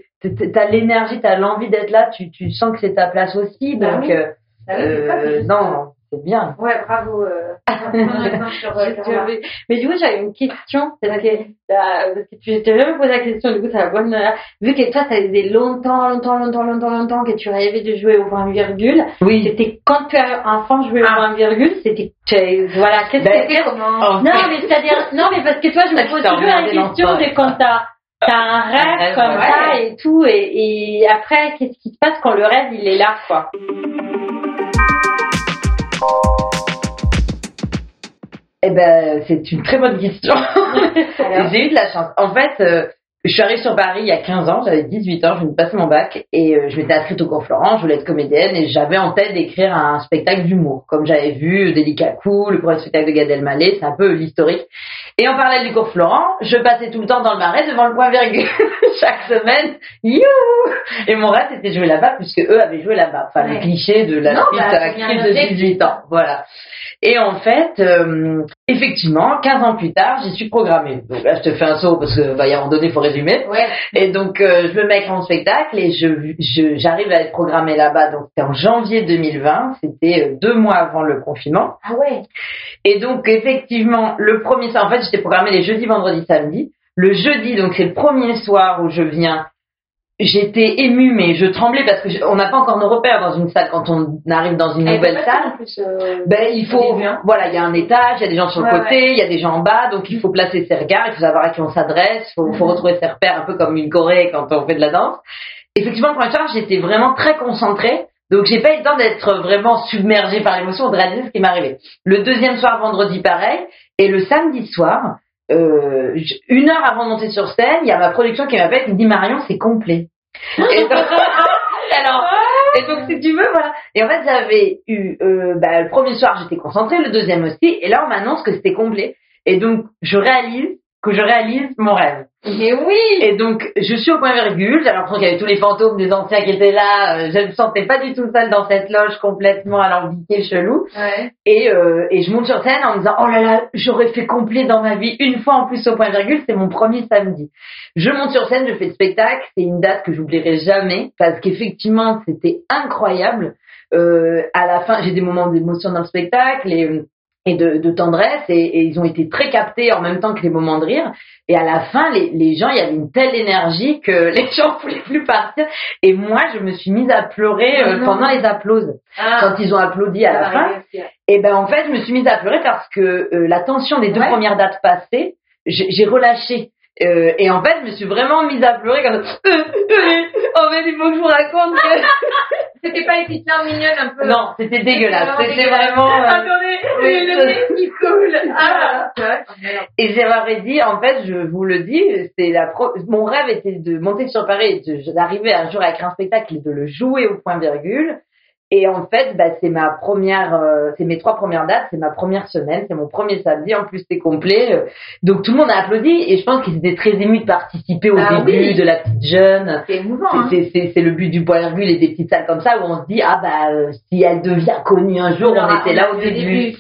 t'as l'énergie, t'as l'envie d'être là, tu, tu sens que c'est ta place aussi, Bah donc oui. euh, Bah oui, ça, euh, non, c'est bien. Ouais, bravo. Euh, sur, euh, Mais du coup, j'avais une question. Parce que, euh, parce que tu t'es jamais posé la question, du coup, c'est la bonne. Vu que toi, ça faisait longtemps, longtemps, longtemps, longtemps, longtemps que tu rêvais de jouer au point virgule. Oui. C'était quand tu as enfant joué au Ah. point virgule, c'était. Voilà, qu'est-ce Ben, que c'était Comment En Non, mais c'est-à-dire, non, mais parce que toi, je me pose toujours la question de quand t'as, t'as un rêve comme ouais. ça et tout, et, et après, qu'est-ce qui se passe quand le rêve, il est là, quoi? Eh ben, c'est une très bonne question. J'ai eu de la chance. En fait, euh, je suis arrivée sur Paris il y a 15 ans, j'avais 18 ans, je venais de passer mon bac et euh, je m'étais inscrite au cours Florent, je voulais être comédienne et j'avais en tête d'écrire un spectacle d'humour. Comme j'avais vu Délicat Cool, le premier spectacle de Gad Elmaleh, c'est un peu l'historique. Et en parallèle du cours Florent, je passais tout le temps dans le marais devant le point virgule chaque semaine. Youhou Et mon rêve c'était de jouer là-bas puisque eux avaient joué là-bas. Enfin, le cliché de la Non, petite bah, actrice de objectif. 18 ans. Voilà. Et en fait, euh, effectivement, 15 ans plus tard, j'y suis programmée. Donc là, je te fais un saut parce que, bah, il y a un moment donné, faut résumer. Ouais. Et donc, euh, je me mets mon spectacle et je, j'arrive à être programmée là-bas. Donc, c'était en janvier 2020. C'était euh, deux mois avant le confinement. Ah ouais. Et donc, effectivement, le premier soir, en fait, j'étais programmée les jeudis, vendredis, samedis. Le jeudi, donc, c'est le premier soir où je viens. J'étais émue, mais je tremblais parce que je- on n'a pas encore nos repères dans une salle quand on arrive dans une Elle nouvelle salle. plus, euh, Ben, il faut, hein. voilà, il y a un étage, il y a des gens sur le Ouais, côté, il y a des gens en bas, donc il faut placer ses regards, il faut savoir à qui on s'adresse, il faut, faut Mhm. retrouver ses repères, un peu comme une Corée quand on fait de la danse. Effectivement, le premier soir, j'étais vraiment très concentrée, donc j'ai pas eu le temps d'être vraiment submergée par l'émotion, de réaliser ce qui m'arrivait. Le deuxième soir, vendredi, pareil, et le samedi soir, euh, une heure avant de monter sur scène, il y a ma production qui m'appelle, qui me dit Marion, c'est complet. Et donc, alors, et donc, si tu veux, voilà. Et en fait, j'avais eu, euh, bah, le premier soir, j'étais concentrée, le deuxième aussi, et là, on m'annonce que c'était complet. Et donc, je réalise que je réalise mon rêve. Mais oui. Et donc, je suis au point virgule, j'ai l'impression qu'il y avait tous les fantômes des anciens qui étaient là, euh, je ne me sentais pas du tout seule dans cette loge complètement alambiquée, chelou. Ouais. Et, euh, et je monte sur scène en me disant, oh là là, j'aurais fait complet dans ma vie, une fois en plus au point virgule, c'est mon premier samedi. Je monte sur scène, je fais le spectacle, c'est une date que j'oublierai jamais, parce qu'effectivement, c'était incroyable. Euh, à la fin, j'ai des moments d'émotion dans le spectacle et, et de, de tendresse, et, et ils ont été très captés en même temps que les moments de rire. Et à la fin, les, les gens, il y avait une telle énergie que les gens voulaient plus partir. Et moi, je me suis mise à pleurer euh, Ah pendant les applauses. Ah. Quand ils ont applaudi à la fin, et ben en fait, je me suis mise à pleurer parce que euh, la tension des deux Ouais. premières dates passées, j'ai j'ai relâché. Euh, et en fait, je me suis vraiment mise à pleurer comme en fait, il faut que je vous raconte que... C'était pas les petites larmes mignonnes un peu. non, c'était dégueulasse. C'était vraiment... euh, Attendez, oui, le nez qui coule. Ah. Et j'avais dit, en fait, je vous le dis, c'est la pro- mon rêve était de monter sur Paris et d'arriver un jour à écrire un spectacle et de le jouer au point virgule. Et en fait, bah, c'est ma première, euh, c'est mes trois premières dates, c'est ma première semaine, c'est mon premier samedi. En plus, c'est complet. Donc tout le monde a applaudi et je pense qu'ils étaient très émus de participer au Bah début oui. de la petite jeune. C'est émouvant. hein. C'est- C'est c'est le but du point virgule et des petites salles comme ça où on se dit ah bah euh, si elle devient connue un jour, on, était là au début. Ouais.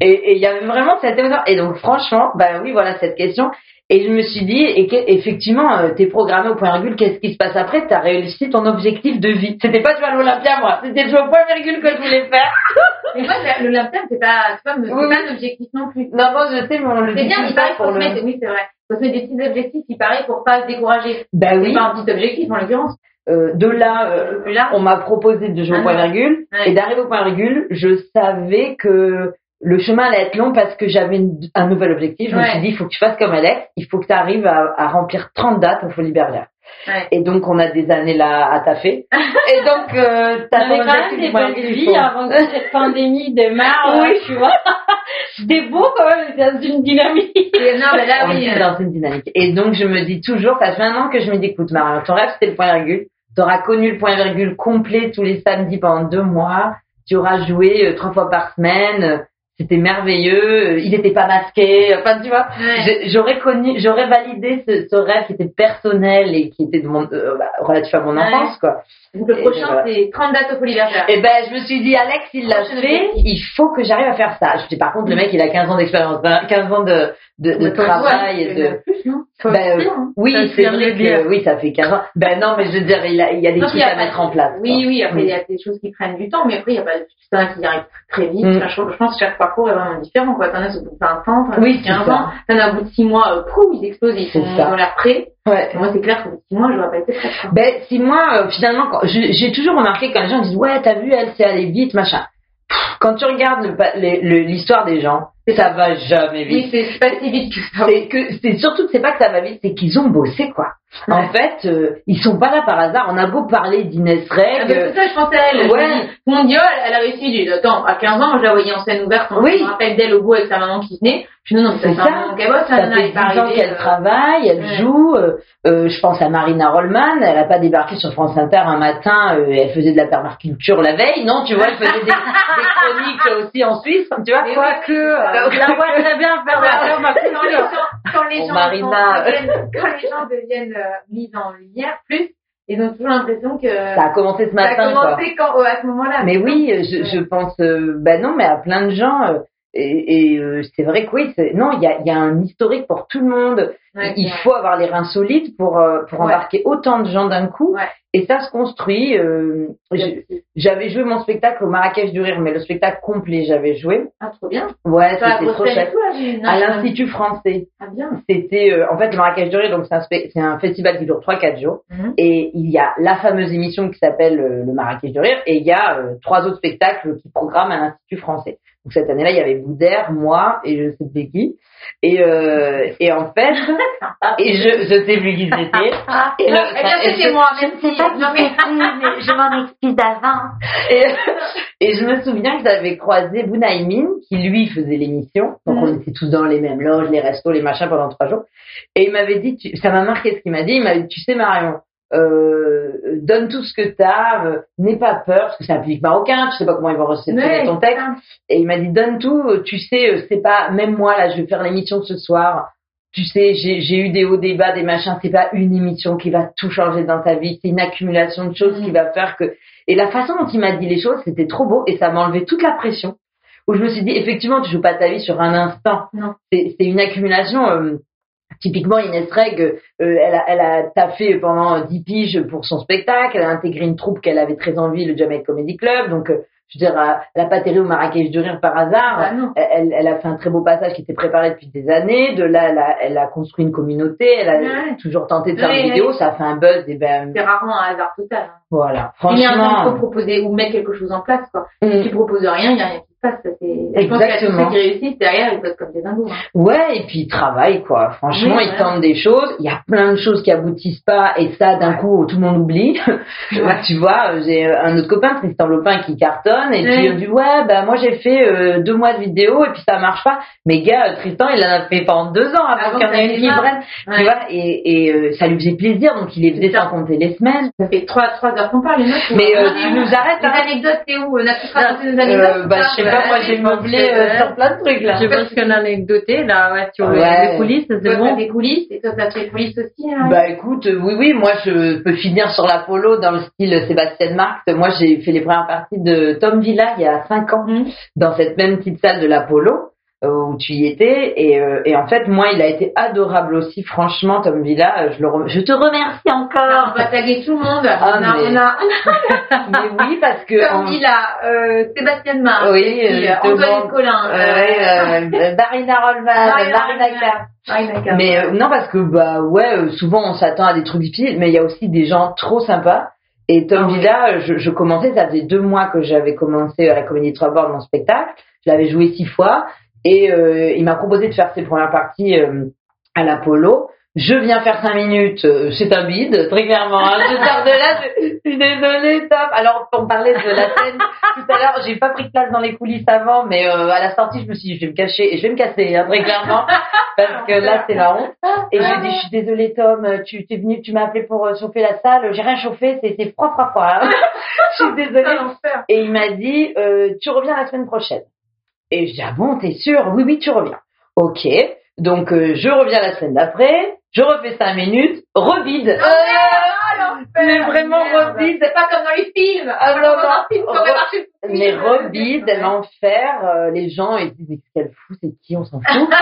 Et il y avait vraiment cette émotion. Et donc franchement, bah oui voilà cette question. Et je me suis dit, et effectivement, euh, t'es programmé au point virgule, qu'est-ce qui se passe après? T'as réussi ton objectif de vie. C'était pas jouer à l'Olympia, moi. C'était jouer au point virgule que je voulais faire. Mais moi, l'Olympia, c'est pas, c'est pas, c'est Oui, pas un objectif non plus. Non, moi, je sais, mais on le C'est bien, il paraît pour se le... mettre, oui, c'est vrai. Faut se mettre des petits objectifs, il paraît, pour pas se décourager. Bah C'est oui. pas un petit objectif, en l'occurrence. Euh, de là, euh, Là, on m'a proposé de jouer au Ah point virgule. Ouais. Et d'arriver au point virgule, je savais que le chemin allait être long parce que j'avais une- un nouvel objectif. Je me suis dit, il faut que tu fasses comme Alex, il faut que tu arrives à, à remplir 30 dates au Folie Bergère. Ouais. Et donc, on a des années là à taffer. et donc, euh, t'as quand même des il vies avant que cette pandémie démarre, Oui. là, tu vois. C'était beau quand même, c'était dans une dynamique. Et non, mais là, on oui. euh, dans une dynamique. Et donc, je me dis toujours, ça fait un an que je me dis, écoute, Marion, ton rêve, c'était le point virgule. Tu auras connu le point virgule complet tous les samedis pendant deux mois. Tu auras joué euh, trois fois par semaine. C'était merveilleux. Euh, Il n'était pas masqué. Enfin, tu vois, ouais. j'aurais connu, j'aurais validé ce, ce rêve qui était personnel et qui était de mon, euh, bah, relatif à mon Ouais. enfance, quoi. Donc, le Et prochain, voilà. c'est 30 dates au Folie Bergère. Et ben, je me suis dit, Alex, il l'a Prochain fait. Il faut que j'arrive à faire ça. Je dis, par contre, le mec, il a 15 ans d'expérience, ben, 15 ans de, de, de travail ouais, et y de, plus, non Ben, hein. oui, c'est c'est vrai que oui, ça fait 15 ans. Ben non, mais je veux dire, il, a, il y a des Non, y a à pas- mettre en place. Oui, quoi. oui, après, Mm. il y a des choses qui prennent du temps, mais après, il y a pas tout ça qui arrive très vite. Mm. Enfin, je, je pense que chaque parcours est vraiment différent, quoi. T'en as au bout de 20 ans, t'en as Oui, bout de c'est 15 ça. ans, t'en as au bout de 6 mois, euh, prou, ils explosent, ils C'est sont dans l'air prêt. Ouais. Moi, c'est clair qu'au bout de 6 mois, je n'aurais pas été prête. Ben, si moi, euh, finalement, j'ai toujours remarqué quand les gens disent, ouais, t'as vu, elle, c'est aller vite, machin. Quand tu regardes l'histoire des gens, ça va jamais vite. Oui, c'est pas si vite que ça. C'est que, c'est surtout, c'est pas que ça va vite, c'est qu'ils ont bossé, quoi. En fait, euh, ils sont pas là par hasard. On a beau parler d'Inès Ah, Reg, ben, c'est ça, je pensais à elle. Ouais. oh, elle, a réussi. J'ai dit, attends, à 15 ans, je la voyais en scène ouverte. On Oui. je me rappelle d'elle au bout avec sa maman qui venait. Je dis, non, non, C'est ça fait ça. un nana, fait est pas 10 ans qu'elle euh, travaille, elle ouais. joue. euh, euh, je pense à Marina Rollman, elle a pas débarqué sur France Inter un matin, euh, elle faisait de la permaculture la veille, non Tu vois, elle faisait des, des chroniques aussi en Suisse, tu vois quoi oui. que euh, vois très bien faire la quand les gens, quand les gens, deviennent, quand les gens deviennent euh, mis en lumière plus, ils ont toujours l'impression que ça a commencé ce ça a matin, quoi. commencé quand, oh, à ce moment-là. Mais oui, je, je pense, euh, ben non, mais à plein de gens. euh, et et, euh, c'est vrai que oui, non, il y a, y a un historique pour tout le monde. Ouais, il faut avoir les reins solides pour euh, pour Ouais. embarquer autant de gens d'un coup. Ouais. Et ça se construit. euh, j'avais joué mon spectacle au Marrakech du rire, mais le spectacle complet, j'avais joué. Ah, trop bien. Ouais, c'était trop chouette. À l'Institut français. Ah, bien. C'était euh, en fait le Marrakech du rire, donc c'est un, c'est un festival qui dure 3-4 jours. Mhm. Et il y a la fameuse émission qui s'appelle euh, le Marrakech du rire, et il y a trois autres spectacles qui programment à l'Institut français. Donc cette année-là, il y avait Boudère, moi et je sais plus qui. Et, euh, et en fait, et je, je sais plus qui c'était. Et le- Eh bien, c'était je- moi, même si. Non, mais. je m'en excuse d'avant. Et, et je me souviens que j'avais croisé Bounaïmin, qui lui faisait l'émission. Donc on était tous dans les mêmes loges, les restos, les machins pendant trois jours. Et il m'avait dit, tu- ça m'a marqué ce qu'il m'a dit. Il m'a dit, tu sais Marion, euh, donne tout ce que t'as, euh, n'aie pas peur, parce que c'est un public marocain, tu sais pas comment ils vont recevoir ton texte. Et il m'a dit, donne tout, euh, tu sais, euh, c'est pas, même moi, là, je vais faire l'émission ce soir. Tu sais, j'ai eu des hauts, des bas, des machins, c'est pas une émission qui va tout changer dans ta vie, c'est une accumulation de choses Mm. qui va faire que... Et la façon dont il m'a dit les choses, c'était trop beau et ça m'a enlevé toute la pression. Où je me suis dit, effectivement, tu joues pas ta vie sur un instant. Non. C'est c'est une accumulation. euh, Typiquement, Inès Reg, euh, elle, a, elle a taffé pendant 10 piges pour son spectacle. Elle a intégré une troupe qu'elle avait très envie, le Jamaica Comedy Club. Donc, euh, je veux dire, elle a pas atterri au Marrakech du Rire par hasard. Ah. Elle, elle a fait un très beau passage qui était préparé depuis des années. De là, elle a, elle a construit une communauté. Elle a Ouais. toujours tenté de faire Ouais, des vidéos. ouais. Ça a fait un buzz. Et ben, C'est rarement un hasard total. hein. voilà. Il y a un temps, il faut Franchement. proposer ou mettre quelque chose en place, quoi. Mm. Si tu proposes rien, il n'y a rien qui se passe. Exactement. Ceux qui réussissent derrière, ils passent comme des dingos. Hein. Ouais, et puis ils travaillent, quoi. Franchement, ils tentent des choses. Il y a plein de choses qui aboutissent pas, et ça, d'un coup, tout le monde oublie. tu vois, j'ai un autre copain, Tristan Lopin, qui cartonne, et puis il dit, ouais, bah, moi, j'ai fait euh, deux mois de vidéo, et puis ça marche pas. Mais gars, Tristan, il en a fait pendant deux ans avant qu'il y en ait une qui prenne. Tu vois, et, et euh, ça lui faisait plaisir, donc il les faisait sans compter les semaines. Ça fait trois, trois heures qu'on parle, les mecs. Mais euh, tu nous arrêtes. Les hein. anecdotes, c'est où? On a anecdotes bah, je sais pas, moi, j'ai meublé sur plein de trucs, là. Je pense qu'on a anecdoté, là, ouais, sur les coulisses, c'est bon. des coulisses, et toi, t'as fait les coulisses aussi, hein Bah, écoute, oui, oui, moi, je peux finir sur l'Apollo dans le style Sébastien Marx. Moi, j'ai fait les premières parties de Tom Villa il y a cinq ans, mmh. dans cette même petite salle de l'Apollo. Euh, où tu y étais. Et, euh, et en fait moi il a été adorable aussi franchement Tom Villa euh, je le je te remercie encore. On va taguer tout le monde. Ah, on, a, mais... on, a... mais oui parce que Tom Villa euh, Sébastien Marc oui, Antoine Collin euh, Marina Rollman Marina mais non parce que bah ouais souvent on s'attend à des trucs difficiles mais il y a aussi des gens trop sympas. Et Tom ah Villa, je, je, commençais, ça faisait deux mois que j'avais commencé à la Comédie Trois Bords mon spectacle. Je l'avais joué six fois et euh, il m'a proposé de faire ses premières parties euh, à l'Apollo. Je viens faire cinq minutes, euh, c'est un bide, très clairement. Hein. Je sors de là, je, suis désolée, Tom. Alors, on parlait de la scène tout à l'heure, j'ai pas pris de place dans les coulisses avant, mais euh, à la sortie, je me suis dit, je vais me cacher et je vais me casser, hein, très clairement, parce que là, c'est la honte. Et j'ai dit, je suis désolée, Tom, tu es venu, tu m'as appelé pour chauffer la salle, j'ai rien chauffé, c'est froid, froid, froid. Hein. je suis désolée. Et il m'a dit, tu reviens la semaine prochaine. Et je dis, ah bon, t'es sûr. Oui, oui, tu reviens. Ok. Donc, euh, je reviens la semaine d'après, je refais cinq minutes, euh, mais vraiment rebide. C'est pas comme dans les films. Ah, non, non. Film, mais rebide, l'enfer. Euh, les gens, ils disent, mais quel fou, c'est qui, on s'en fout.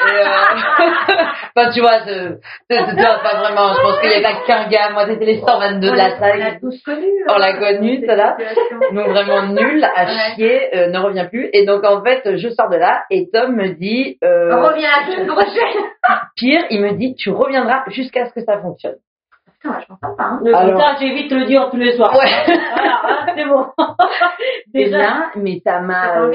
Euh, enfin, tu vois, je, pas vraiment. Je pense qu'il n'y a pas qu'un gars. Moi, c'était les 122 de la salle. On l'a tous connu. On l'a connu, cela. Donc vraiment nul, à chier, euh, ne revient plus. Et donc en fait, je sors de là et Tom me dit. Euh, on revient la semaine prochaine. Pire, il me dit, tu reviendras jusqu'à ce que ça fonctionne. Putain, je m'entends pas. Hein. Alors... Ça, j'évite de le dire tous les soirs. Ouais. voilà, hein, c'est bon. Déjà, mais ça m'a.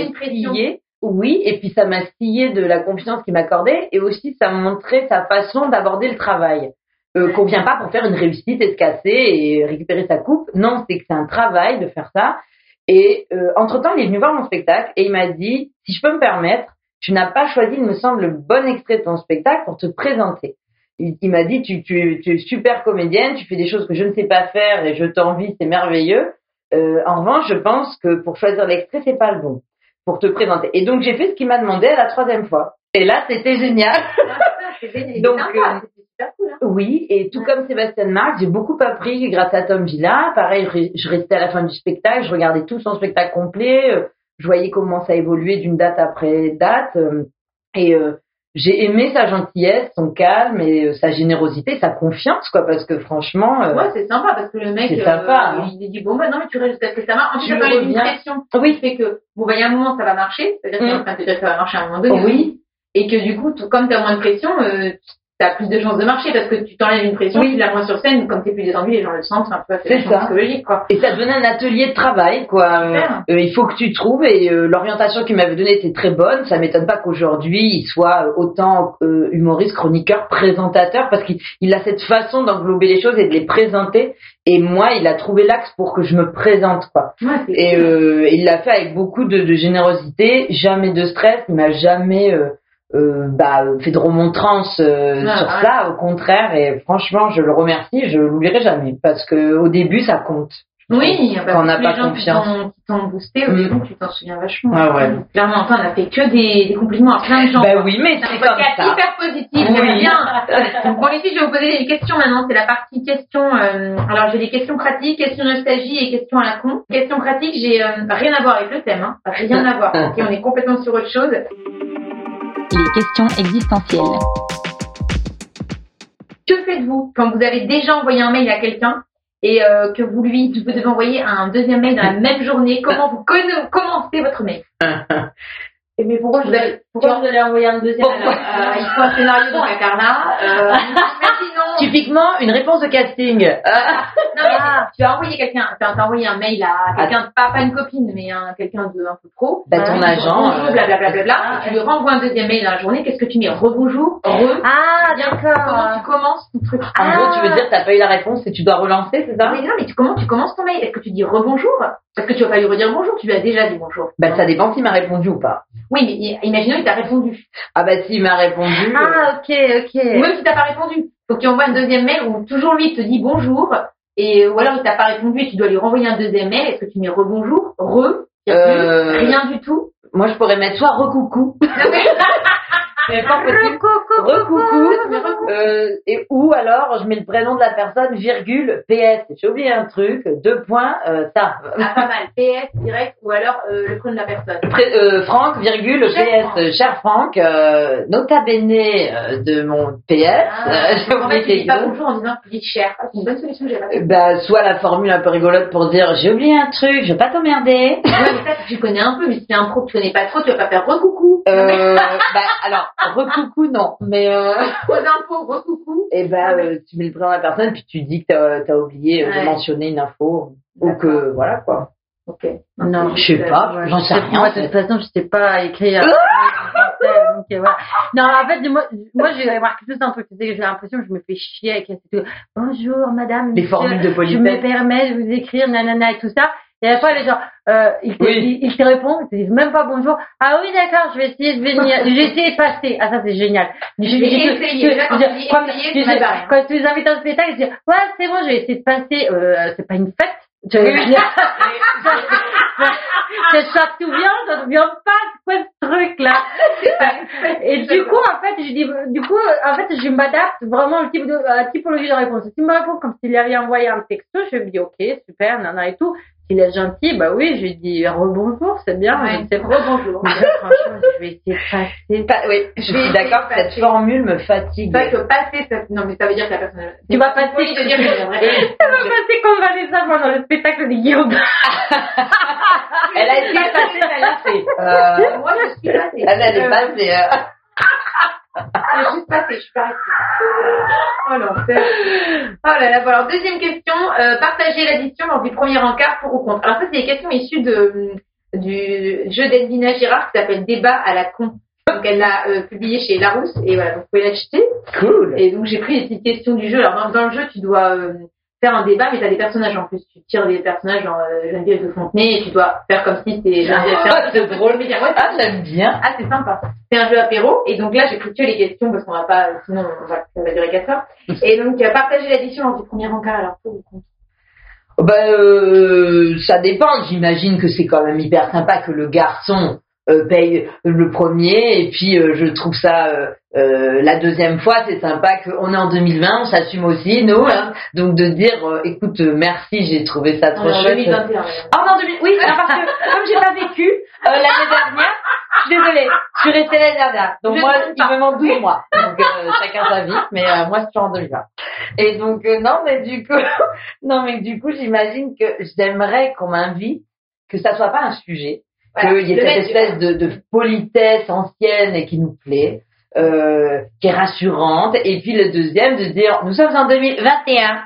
Oui, et puis ça m'a scié de la confiance qu'il m'accordait, et aussi ça montrait sa façon d'aborder le travail. Euh, qu'on vient pas pour faire une réussite et se casser et récupérer sa coupe. Non, c'est que c'est un travail de faire ça. Et euh, entre-temps, il est venu voir mon spectacle et il m'a dit, si je peux me permettre, tu n'as pas choisi, il me semble, le bon extrait de ton spectacle pour te présenter. Il, m'a dit, tu, tu, tu, es super comédienne, tu fais des choses que je ne sais pas faire et je t'envie, c'est merveilleux. Euh, en revanche, je pense que pour choisir l'extrait, c'est pas le bon pour te présenter. Et donc j'ai fait ce qu'il m'a demandé à la troisième fois. Et là, c'était génial. donc euh, hein. oui, et tout comme Sébastien Marx, j'ai beaucoup appris grâce à Tom Villa. Pareil, je restais à la fin du spectacle, je regardais tout son spectacle complet, euh, je voyais comment ça évoluait d'une date après date. Euh, et j'ai aimé sa gentillesse, son calme et euh, sa générosité, sa confiance, quoi, parce que franchement. Euh, ouais, c'est sympa, parce que le mec, sympa, euh, hein. il dit bon, bah non, mais tu restes jusqu'à ce que ça marche. En cas, quand il a une pression, oui, fait que, bon, bah, il y a un moment, ça va marcher, c'est-à-dire que ça va marcher à un moment donné. Oui. Et que du coup, tout, comme tu as moins de pression, euh, t'as plus de chances de marcher parce que tu t'enlèves une pression, oui. tu la moins sur scène, comme t'es plus détendu, les gens le sentent, c'est un peu c'est ça. psychologique, quoi. Et ça devenait un atelier de travail, quoi. Euh, il faut que tu trouves et euh, l'orientation qu'il m'avait donnée était très bonne. Ça m'étonne pas qu'aujourd'hui il soit autant euh, humoriste, chroniqueur, présentateur parce qu'il a cette façon d'englober les choses et de les présenter. Et moi, il a trouvé l'axe pour que je me présente, quoi. Ouais, et il l'a fait avec beaucoup de, de, générosité, jamais de stress. Il m'a jamais euh, bah, fait de remontrance euh, sur ça, au contraire, et franchement, je le remercie, je l'oublierai jamais, parce que au début, ça compte. Oui, quand on n'a pas confiance. Qui t'ont boosté, au mm. début, tu t'en souviens vachement. Ah ouais. Clairement, enfin, on a fait que des, des compliments à plein de gens. Bah oui, mais c'est comme ça. hyper positif, oui. bien. bon, ici, je vais vous poser des questions maintenant. C'est la partie questions. Euh, alors, j'ai des questions pratiques, questions nostalgie et questions à la con. Questions pratiques, j'ai euh, rien à voir avec le thème, hein. Rien à voir. ok, on est complètement sur autre chose les questions existentielles. Que faites-vous quand vous avez déjà envoyé un mail à quelqu'un et euh, que vous lui vous devez envoyer un deuxième mail dans la même journée? Comment vous commencez votre mail? mais pourquoi, vous allez, pourquoi vous allez envoyer un deuxième euh, Il faut un scénario de la Carla. Euh, sinon, typiquement une réponse de casting. non, mais ah. tu as envoyé quelqu'un, tu as envoyé un mail à quelqu'un, pas, pas une copine, mais un, quelqu'un de un peu pro. Bah, ton agent. Bonjour, blablabla, bla, bla, bla, ah, tu lui renvoies un deuxième mail dans la journée, qu'est-ce que tu mets? Rebonjour, re. Ah, d'accord. Comment tu commences ton truc En gros, tu veux dire, t'as pas eu la réponse et tu dois relancer, c'est ça? Mais non, mais tu, comment tu commences ton mail? Est-ce que tu dis rebonjour? Parce que tu vas pas lui redire bonjour, tu lui as déjà dit bonjour. Bah, ça dépend s'il m'a répondu ou pas. Oui, mais imaginons qu'il t'a répondu. Ah, bah, s'il m'a répondu. Ah, ok, ok. Ou même si t'as pas répondu. Faut que tu envoies un deuxième mail où toujours lui te dit bonjour, et, ou alors il t'a pas répondu et tu dois lui renvoyer un deuxième mail. Est-ce que tu mets rebonjour, re, euh... rien du tout? Moi, je pourrais mettre soit recoucou. Mais pas possible. Recoucou. Euh, et ou alors, je mets le prénom de la personne, virgule, PS. J'ai oublié un truc, deux points, euh, ça. Ah, pas mal. PS, direct, ou alors euh, le prénom de la personne. euh, Franck, virgule, Cher PS. Cher Franck, euh, nota bene euh, de mon PS. Ah, j'ai oublié tu pas bonjour en disant dis cher. Ah, c'est une bonne solution, j'ai pas Bah, soit la formule un peu rigolote pour dire j'ai oublié un truc, je vais pas t'emmerder. Ouais, mais ça, tu connais un peu, mais si c'est un pro que tu connais pas trop, tu vas pas faire recoucou. Euh, bah, alors, recoucou, non. Mais, euh, aux infos, recoucou. Et ben, euh, tu mets le prénom de la personne, puis tu dis que t'as as oublié euh, Ouais. de mentionner une info. Ou que, voilà, quoi. Ok. Non, Je sais pas, j'en sais rien. Moi, en de toute fait. façon, je sais pas écrire. Euh, voilà. Non, en fait, moi, moi j'ai remarqué tout un truc. J'ai l'impression que je me fais chier avec tout. Bonjour, madame. Les monsieur, formules de Je politesse. me permets de vous écrire, nanana, et tout ça. Et à la fois, les gens, euh, ils, te, Oui. ils, ils te répondent, ils te disent même pas bonjour. Ah oui, d'accord, je vais essayer de venir, je vais essayer de passer. Ah, ça, c'est génial. Je- là, quand tu ne tu les invites à un spectacle, ils disent, ouais, c'est bon, je vais essayer de passer, euh, c'est pas une fête. Tu ça tout bien, ça te vient pas, c'est quoi ce truc là? Et du coup, en fait, je dis, du coup, en fait, je m'adapte vraiment au type de, à la typologie de réponse. Si me répond comme s'il avait envoyé un texto, je lui dis ok, super, nana et tout. S'il est gentil, bah oui, je lui dis rebonjour, c'est bien, Ouais. pas. Rebonjour. Mais là, franchement, je vais essayer de passer. Pas- oui, je suis d'accord que cette formule me fatigue. C'est vrai que passer, ça... non, mais ça veut dire que la personne. Tu vas passer, Oui, je veux dire, Ça va passer comme Vanessa pendant le spectacle de Guillaume. Elle a essayé de passer, elle l'a fait. Euh, Moi, je suis passée. elle, elle est passée. euh. Suis juste passée, je suis pas. Oh l'enfer. Oh là là. Bon, alors, deuxième question. Euh, partager l'addition lors du premier encart pour ou contre. Alors, ça, c'est des questions issues de, du jeu d'Edwina Girard qui s'appelle Débat à la con. Donc, elle l'a euh, publié chez Larousse et voilà, donc vous pouvez l'acheter. Cool. Et donc, j'ai pris les petites questions du jeu. Alors, dans, dans le jeu, tu dois euh, faire un débat, mais tu as des personnages en plus. Tu tires des personnages dans euh, Geneviève de Fontenay et tu dois faire comme si c'était Geneviève Ah, c'est drôle. Mais dire, ouais, Ah, j'aime bien. ah, c'est sympa. C'est un jeu apéro. Et donc là, j'ai que les questions parce qu'on va pas, sinon, on va, ça va durer 4 heures. Et donc, euh, partager l'addition lors du premier encart, alors pour ou contre Ben, euh, ça dépend. J'imagine que c'est quand même hyper sympa que le garçon euh, paye le premier et puis euh, je trouve ça euh, la deuxième fois c'est sympa qu'on est en 2020 on s'assume aussi nous hein. donc de dire euh, écoute euh, merci j'ai trouvé ça trop En chouette 2021. Ah non, 2000 oui, parce que comme j'ai pas vécu euh, l'année dernière, je suis désolée, je suis restée l'année dernière. Donc Je moi, il pas. me manque 12 mois. Donc euh, chacun sa vie, mais euh, moi, je suis en 2020. Et donc, non, mais du coup, non, mais du coup, j'imagine que j'aimerais qu'on m'invite, que ça soit pas un sujet, Voilà. qu'il y ait cette espèce de, de politesse ancienne et qui nous plaît. Euh, qui est rassurante et puis le deuxième de dire nous sommes en 2021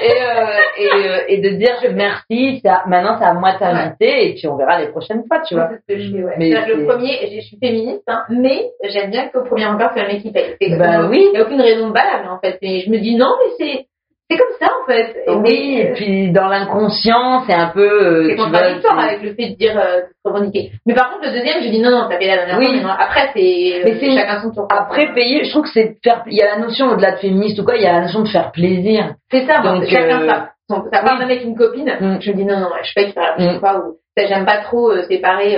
et, euh, et, euh, et de dire je- merci ça, maintenant c'est à moi de t'inviter et puis on verra les prochaines fois tu vois C'est ce que je fais, ouais. Mais le premier, je suis féministe, hein, mais j'aime bien qu'au premier encart, c'est le mec qui paye. Bah oui. Il n'y a aucune raison valable, en fait. Mais je me dis non, mais c'est, c'est comme ça, en fait. Et oui et mais, puis dans l'inconscient c'est un peu euh, c'est contradictoire avec le fait de dire euh, revendiquer. Mais par contre, le deuxième, je dis non, non, t'as payé la dernière Oui. fois, mais non. Après, c'est, Mais euh, c'est- chacun son tour. après payer je trouve que c'est faire il y a la notion au-delà de féministe ou quoi il y a la notion de faire plaisir C'est ça, Donc, chacun euh, ça. Son- Ça part oui. d'un mec une copine, Mm. je me dis non, non, je paye la prochaine Mm. fois ou ça, j'aime pas trop euh, séparer.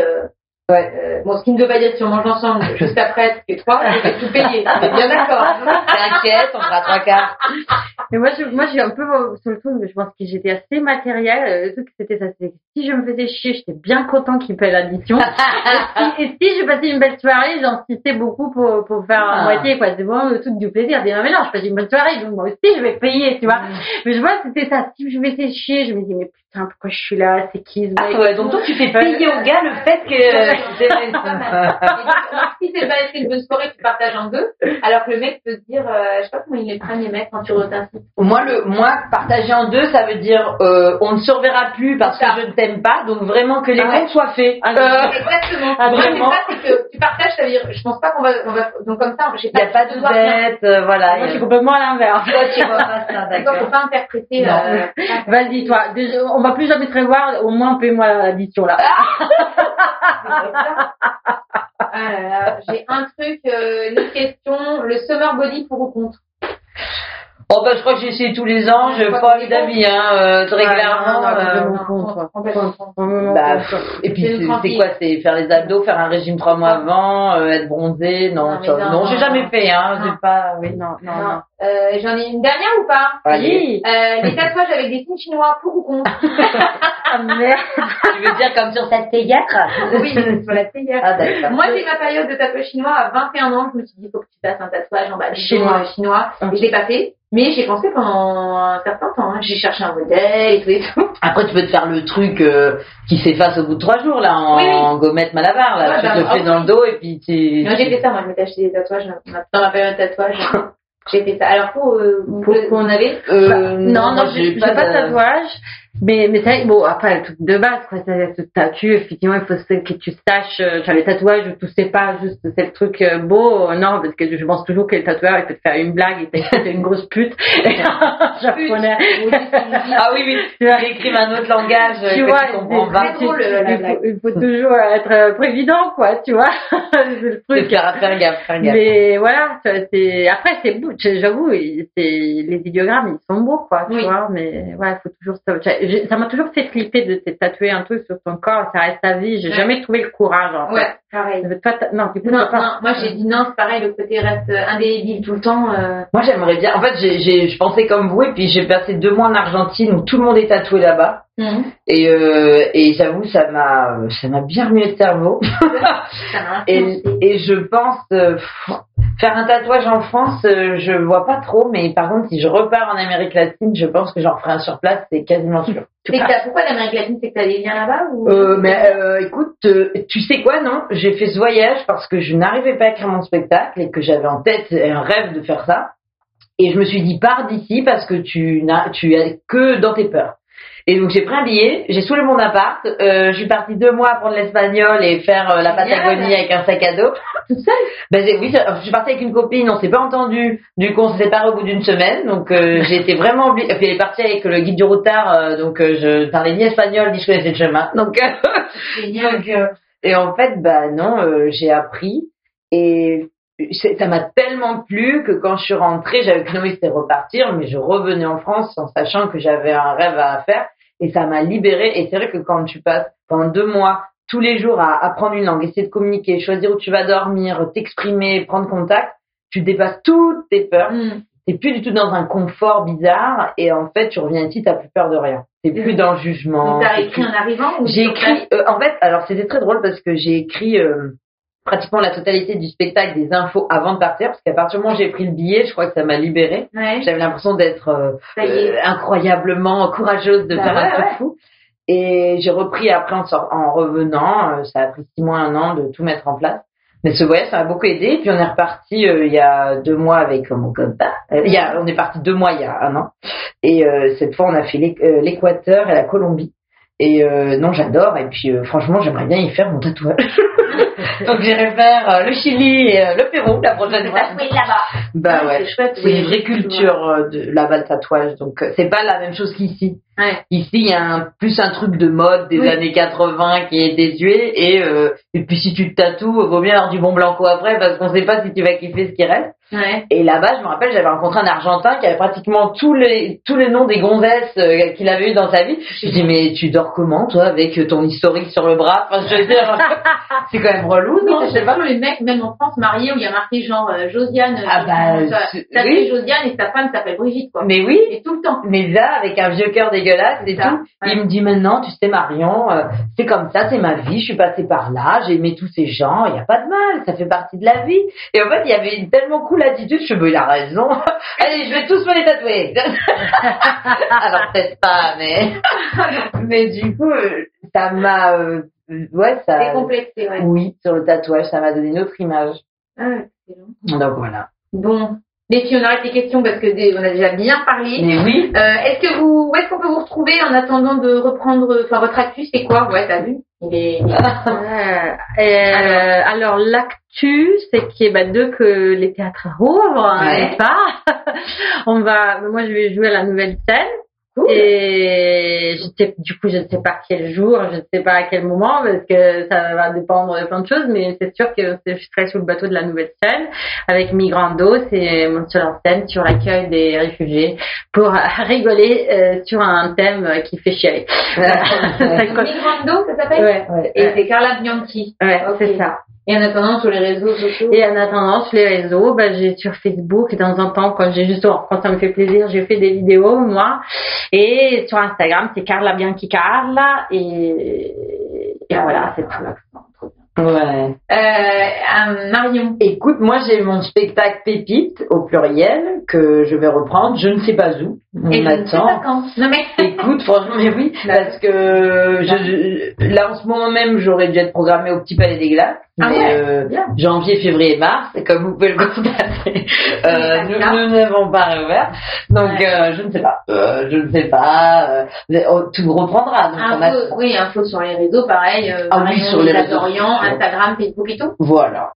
Ouais. euh, bon, ce qui ne veut pas dire si on mange ensemble juste après, c'est trois, je vais tout payer. Est bien d'accord. t'inquiète on fera trois quarts Mais moi, je, moi, suis un peu sur le truc, mais je pense que j'étais assez matériel. Euh, Le truc, c'était ça. Si je me faisais chier, j'étais bien content qu'il paye l'addition. et, si, et si je passais une belle soirée, j'insistais beaucoup pour, pour faire Ah. à moitié, quoi. C'est vraiment le truc du plaisir. Dire, mais non, je passe une bonne soirée, donc moi aussi, je vais payer, tu vois. Mais je vois, c'était ça. Si je me faisais chier, je me dis, mais putain, pourquoi je suis là? C'est qui ce Ah mec ouais, donc toi tu fais payer au gars le fait que Et donc, donc, si c'est pas une bonne soirée, tu partages en deux. Alors que le mec peut se dire, euh, je sais pas comment ils les prennent les mecs quand tu retardes. Moi, le, moi, partager en deux, ça veut dire euh, on ne se reverra plus parce que je ne t'aime pas, donc vraiment que les Ouais. comptes soient faits. Ah, Euh, Exactement. Ah, vraiment c'est que tu partages, ça veut dire, je pense pas qu'on va, on va, donc comme ça, j'ai Il n'y a pas de euh, voilà. Moi, je suis complètement à l'inverse. Toi, tu vois pas ça, Donc, faut d'accord. pas interpréter, euh, Vas-y, toi. Déjà, on va plus jamais se revoir. Au moins, paie-moi l'addition, là. Ah là là, j'ai un truc, euh, une question, le summer body pour ou contre? Oh, bah, je crois que j'ai essayé tous les ans, je pas envie d'avis, hein, euh, très clairement. et puis C'est quoi C'est faire les abdos, faire un régime trois mois avant, euh, être bronzé Non, Non, non, non, j'ai jamais fait, hein. J'ai pas. Oui. Non, non. Euh, J'en ai une dernière ou pas? Allez. euh, Les tatouages avec des signes chinois pour ou contre? Ah, merde. tu veux dire comme sur cette théâtre Oui, sur la théière. Ah d'accord. Moi, j'ai ma période de tatouage chinois à 21 ans. Je me suis dit, il faut que tu fasses un tatouage en bas Chinois. chinois. Et je l'ai pas fait. Mais j'ai pensé pendant un certain temps. hein. J'ai cherché un modèle et tout et tout. Après, tu peux te faire le truc euh, qui s'efface au bout de trois jours, là, en, Oui, oui. en gommette malabar, là. Ouais, tu bah, te le ah fais dans le dos et puis tu. Moi, j'ai fait ça. Moi, je m'étais acheté des tatouages dans ma période de tatouage. J'ai fait ça. Alors, pour, euh, Pour vous en avez Euh, non, non, moi, j'ai j'ai pas, de tatouage. Mais, mais c'est vrai que, bon, après, le truc de base, quoi, c'est ce statut, effectivement, il faut se- que tu saches, euh, enfin, les tatouages, tout c'est pas juste, c'est le truc euh, beau, euh, non, parce que je pense toujours que le tatoueur, il peut te faire une blague, il peut te une grosse pute, japonais. Ah oui, oui. Tu vas écrire un autre langage Tu que vois, tu comprends c'est- pas. très drôle, il, faut, il toujours être prévident, quoi, tu vois. c'est le truc. faire, faire gaffe, faire gaffe. Mais voilà, c'est après c'est beau. J'avoue, c'est les idéogrammes, ils sont beaux, quoi, tu vois. Mais ouais, faut toujours ça. m'a toujours fait flipper de te tatouer un truc sur ton corps. Ça reste ta vie. J'ai Ouais. jamais trouvé le courage. En Ouais, pareil. Toi, non, du coup, Non, pas. non, moi j'ai dit non, c'est pareil, le côté reste euh, indélébile tout le temps. euh. Moi, j'aimerais bien. En fait, j'ai, j'ai, je pensais comme vous, et puis j'ai passé deux mois en Argentine où tout le monde est tatoué là-bas. Et, euh, et j'avoue, ça m'a, ça m'a bien remué le cerveau. Ça m'a Et, et je pense euh, pff, faire un tatouage en France, euh, je vois pas trop. Mais par contre, si je repars en Amérique latine, je pense que j'en ferai un sur place, c'est quasiment sûr. C'est que t'as- pourquoi l'Amérique latine, c'est que t'as des liens là-bas ou... Euh, mais euh, écoute, euh, tu sais quoi, non? J'ai fait ce voyage parce que je n'arrivais pas à écrire mon spectacle et que j'avais en tête un rêve de faire ça. Et je me suis dit, pars d'ici parce que tu n'as, tu es que dans tes peurs. Et donc j'ai pris un billet, j'ai saoulé mon appart, euh, je suis partie deux mois apprendre l'espagnol et faire euh, la. Patagonie avec un sac à dos. Toute seule Ben oui, je suis partie avec une copine, on s'est pas entendu, du coup on s'est séparés au bout d'une semaine, donc euh, j'ai été vraiment obligée. Puis elle est partie avec le guide du routard, euh, donc euh, je parlais ni espagnol ni je connaissais le chemin, donc. euh, donc, euh, et en fait, bah non, j'ai appris et ça m'a tellement plu que quand je suis rentrée, j'avais envie c'était repartir, mais je revenais en France en sachant que j'avais un rêve à faire et ça m'a libérée. Et c'est vrai que quand tu passes pendant deux mois tous les jours à apprendre une langue, essayer de communiquer, choisir où tu vas dormir, t'exprimer, prendre contact, tu dépasses toutes tes peurs. Mm. T'es plus du tout dans un confort bizarre et en fait tu reviens ici, t'as plus peur de rien. T'es plus dans le jugement. Donc t'as écrit plus- en arrivant ou j'ai écrit, euh, en fait, alors c'était très drôle parce que j'ai écrit euh, pratiquement la totalité du spectacle, des infos avant de partir, parce qu'à partir du moment où j'ai pris le billet, je crois que ça m'a libérée. Ouais, J'avais l'impression d'être euh, euh, incroyablement courageuse de Bah faire ouais, un truc ouais. fou. Et j'ai repris après en, sort- en revenant, euh, ça a pris six mois, un an de tout mettre en place. Mais ce voyage, ça m'a beaucoup aidé. Puis on est reparti euh, il y a deux mois avec euh, mon copain. Euh, il y a, on est parti deux mois il y a un an. Et euh, cette fois, on a fait euh, l'Équateur et la Colombie. Et euh, non, j'adore. Et puis euh, franchement, j'aimerais bien y faire mon tatouage. Donc j'irai faire le Chili et le Pérou la prochaine fois. Là-bas. Bah Ouais, ouais. C'est chouette. C'est une vraie culture de là-bas le tatouage. Donc c'est pas la même chose qu'ici. Ouais. Ici, il y a un, plus un truc de mode des Oui. années 80 qui est désuet et euh, et puis si tu te tatoues, vaut bien avoir du bon blanco après parce qu'on sait pas si tu vas kiffer ce qui reste. Ouais. Et là-bas, je me rappelle, j'avais rencontré un Argentin qui avait pratiquement tous les tous les noms des gonzesses euh, qu'il avait eu dans sa vie. Je dis mais tu dors comment toi avec ton historique sur le bras? Enfin, je veux dire, c'est quand même relou, non? Oui, Je sais pas. les mecs, même en France, mariés, où il y a marqué genre euh, Josiane. euh, Ah bah, ça oui. Josiane et sa femme s'appelle Brigitte, quoi. Mais oui, Et tout le temps. mais là, avec un vieux cœur dégueulasse et ça, tout, ouais. il me dit maintenant, tu sais Marion, euh, c'est comme ça, c'est ma vie, je suis passée par là, j'ai aimé tous ces gens, il n'y a pas de mal, ça fait partie de la vie. Et en fait, il y avait une tellement cool attitude, je me il a raison, allez, je vais tous me les tatouer. Alors peut-être pas, mais mais du coup, ça m'a, euh, ouais, ça, Décomplexé, ouais. oui, sur le tatouage, ça m'a donné une autre image. Ah. Donc voilà. Bon, les filles, on arrête les questions parce que on a déjà bien parlé. Mais oui. Euh, est-ce que vous, où est-ce qu'on peut vous retrouver en attendant de reprendre, enfin votre actu, c'est quoi? Ouais, t'as vu? Il est, euh, alors, l'actu, c'est qu'il y a bah, deux que les théâtres rouvrent, n'est-ce pas? On va, moi je vais jouer à la nouvelle scène et du coup, je ne sais pas quel jour, je ne sais pas à quel moment, parce que ça va dépendre de plein de choses, mais c'est sûr que je serai sur le bateau de la nouvelle scène avec Migrando, c'est mon seul en scène sur l'accueil des réfugiés pour rigoler euh, sur un thème qui fait chier. Migrando, ça s'appelle? Ouais, ouais, Et c'est Carla Bianchi. Ouais, c'est ça. Et en attendant, sur les réseaux sociaux Et en attendant, sur les réseaux, bah, j'ai sur Facebook, et de temps en temps, quand j'ai juste, quand ça me fait plaisir, j'ai fait des vidéos, moi. Et sur Instagram, c'est Carla Bianchi Carla. Et, et voilà, c'est tout. Ouais. Euh, Marion. Écoute, moi j'ai mon spectacle Pépite au pluriel que je vais reprendre. Je ne sais pas où. On Et attend. quand. Non mais. Écoute, franchement, mais oui, parce que je, là en ce moment même, j'aurais dû être programmée au Petit Palais des Glaces. Ah mais euh, janvier, février, mars, et comme vous pouvez le constater, euh, nous n'avons pas réouvert. Donc euh, je ne sais pas. Euh, je ne sais pas. Euh, tout reprendra. Donc info, on a... Oui, info sur les réseaux, pareil. Euh, ah oui, sur les réseaux. Instagram, Facebook et tout. Voilà.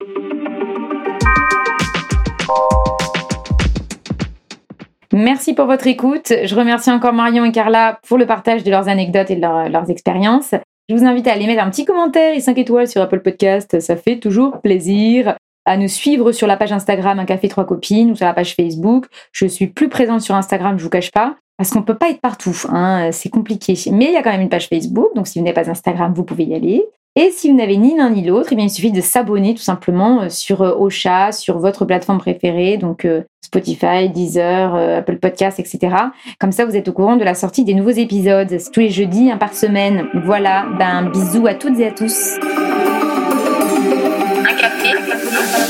Merci pour votre écoute. Je remercie encore Marion et Carla pour le partage de leurs anecdotes et de leurs expériences. Je vous invite à aller mettre un petit commentaire et 5 étoiles sur Apple Podcast. Ça fait toujours plaisir. À nous suivre sur la page Instagram Un Café Trois Copines ou sur la page Facebook. Je suis plus présente sur Instagram, je vous cache pas. Parce qu'on peut pas être partout, hein, c'est compliqué. Mais il y a quand même une page Facebook, donc si vous n'avez pas Instagram, vous pouvez y aller. Et si vous n'avez ni l'un ni l'autre, eh il suffit de s'abonner tout simplement euh, sur euh, Ocha, sur votre plateforme préférée, donc euh, Spotify, Deezer, Apple Podcasts, etc. Comme ça, vous êtes au courant de la sortie des nouveaux épisodes. Tous les jeudis, un par semaine. Voilà, ben, bisous à toutes et à tous. Un café.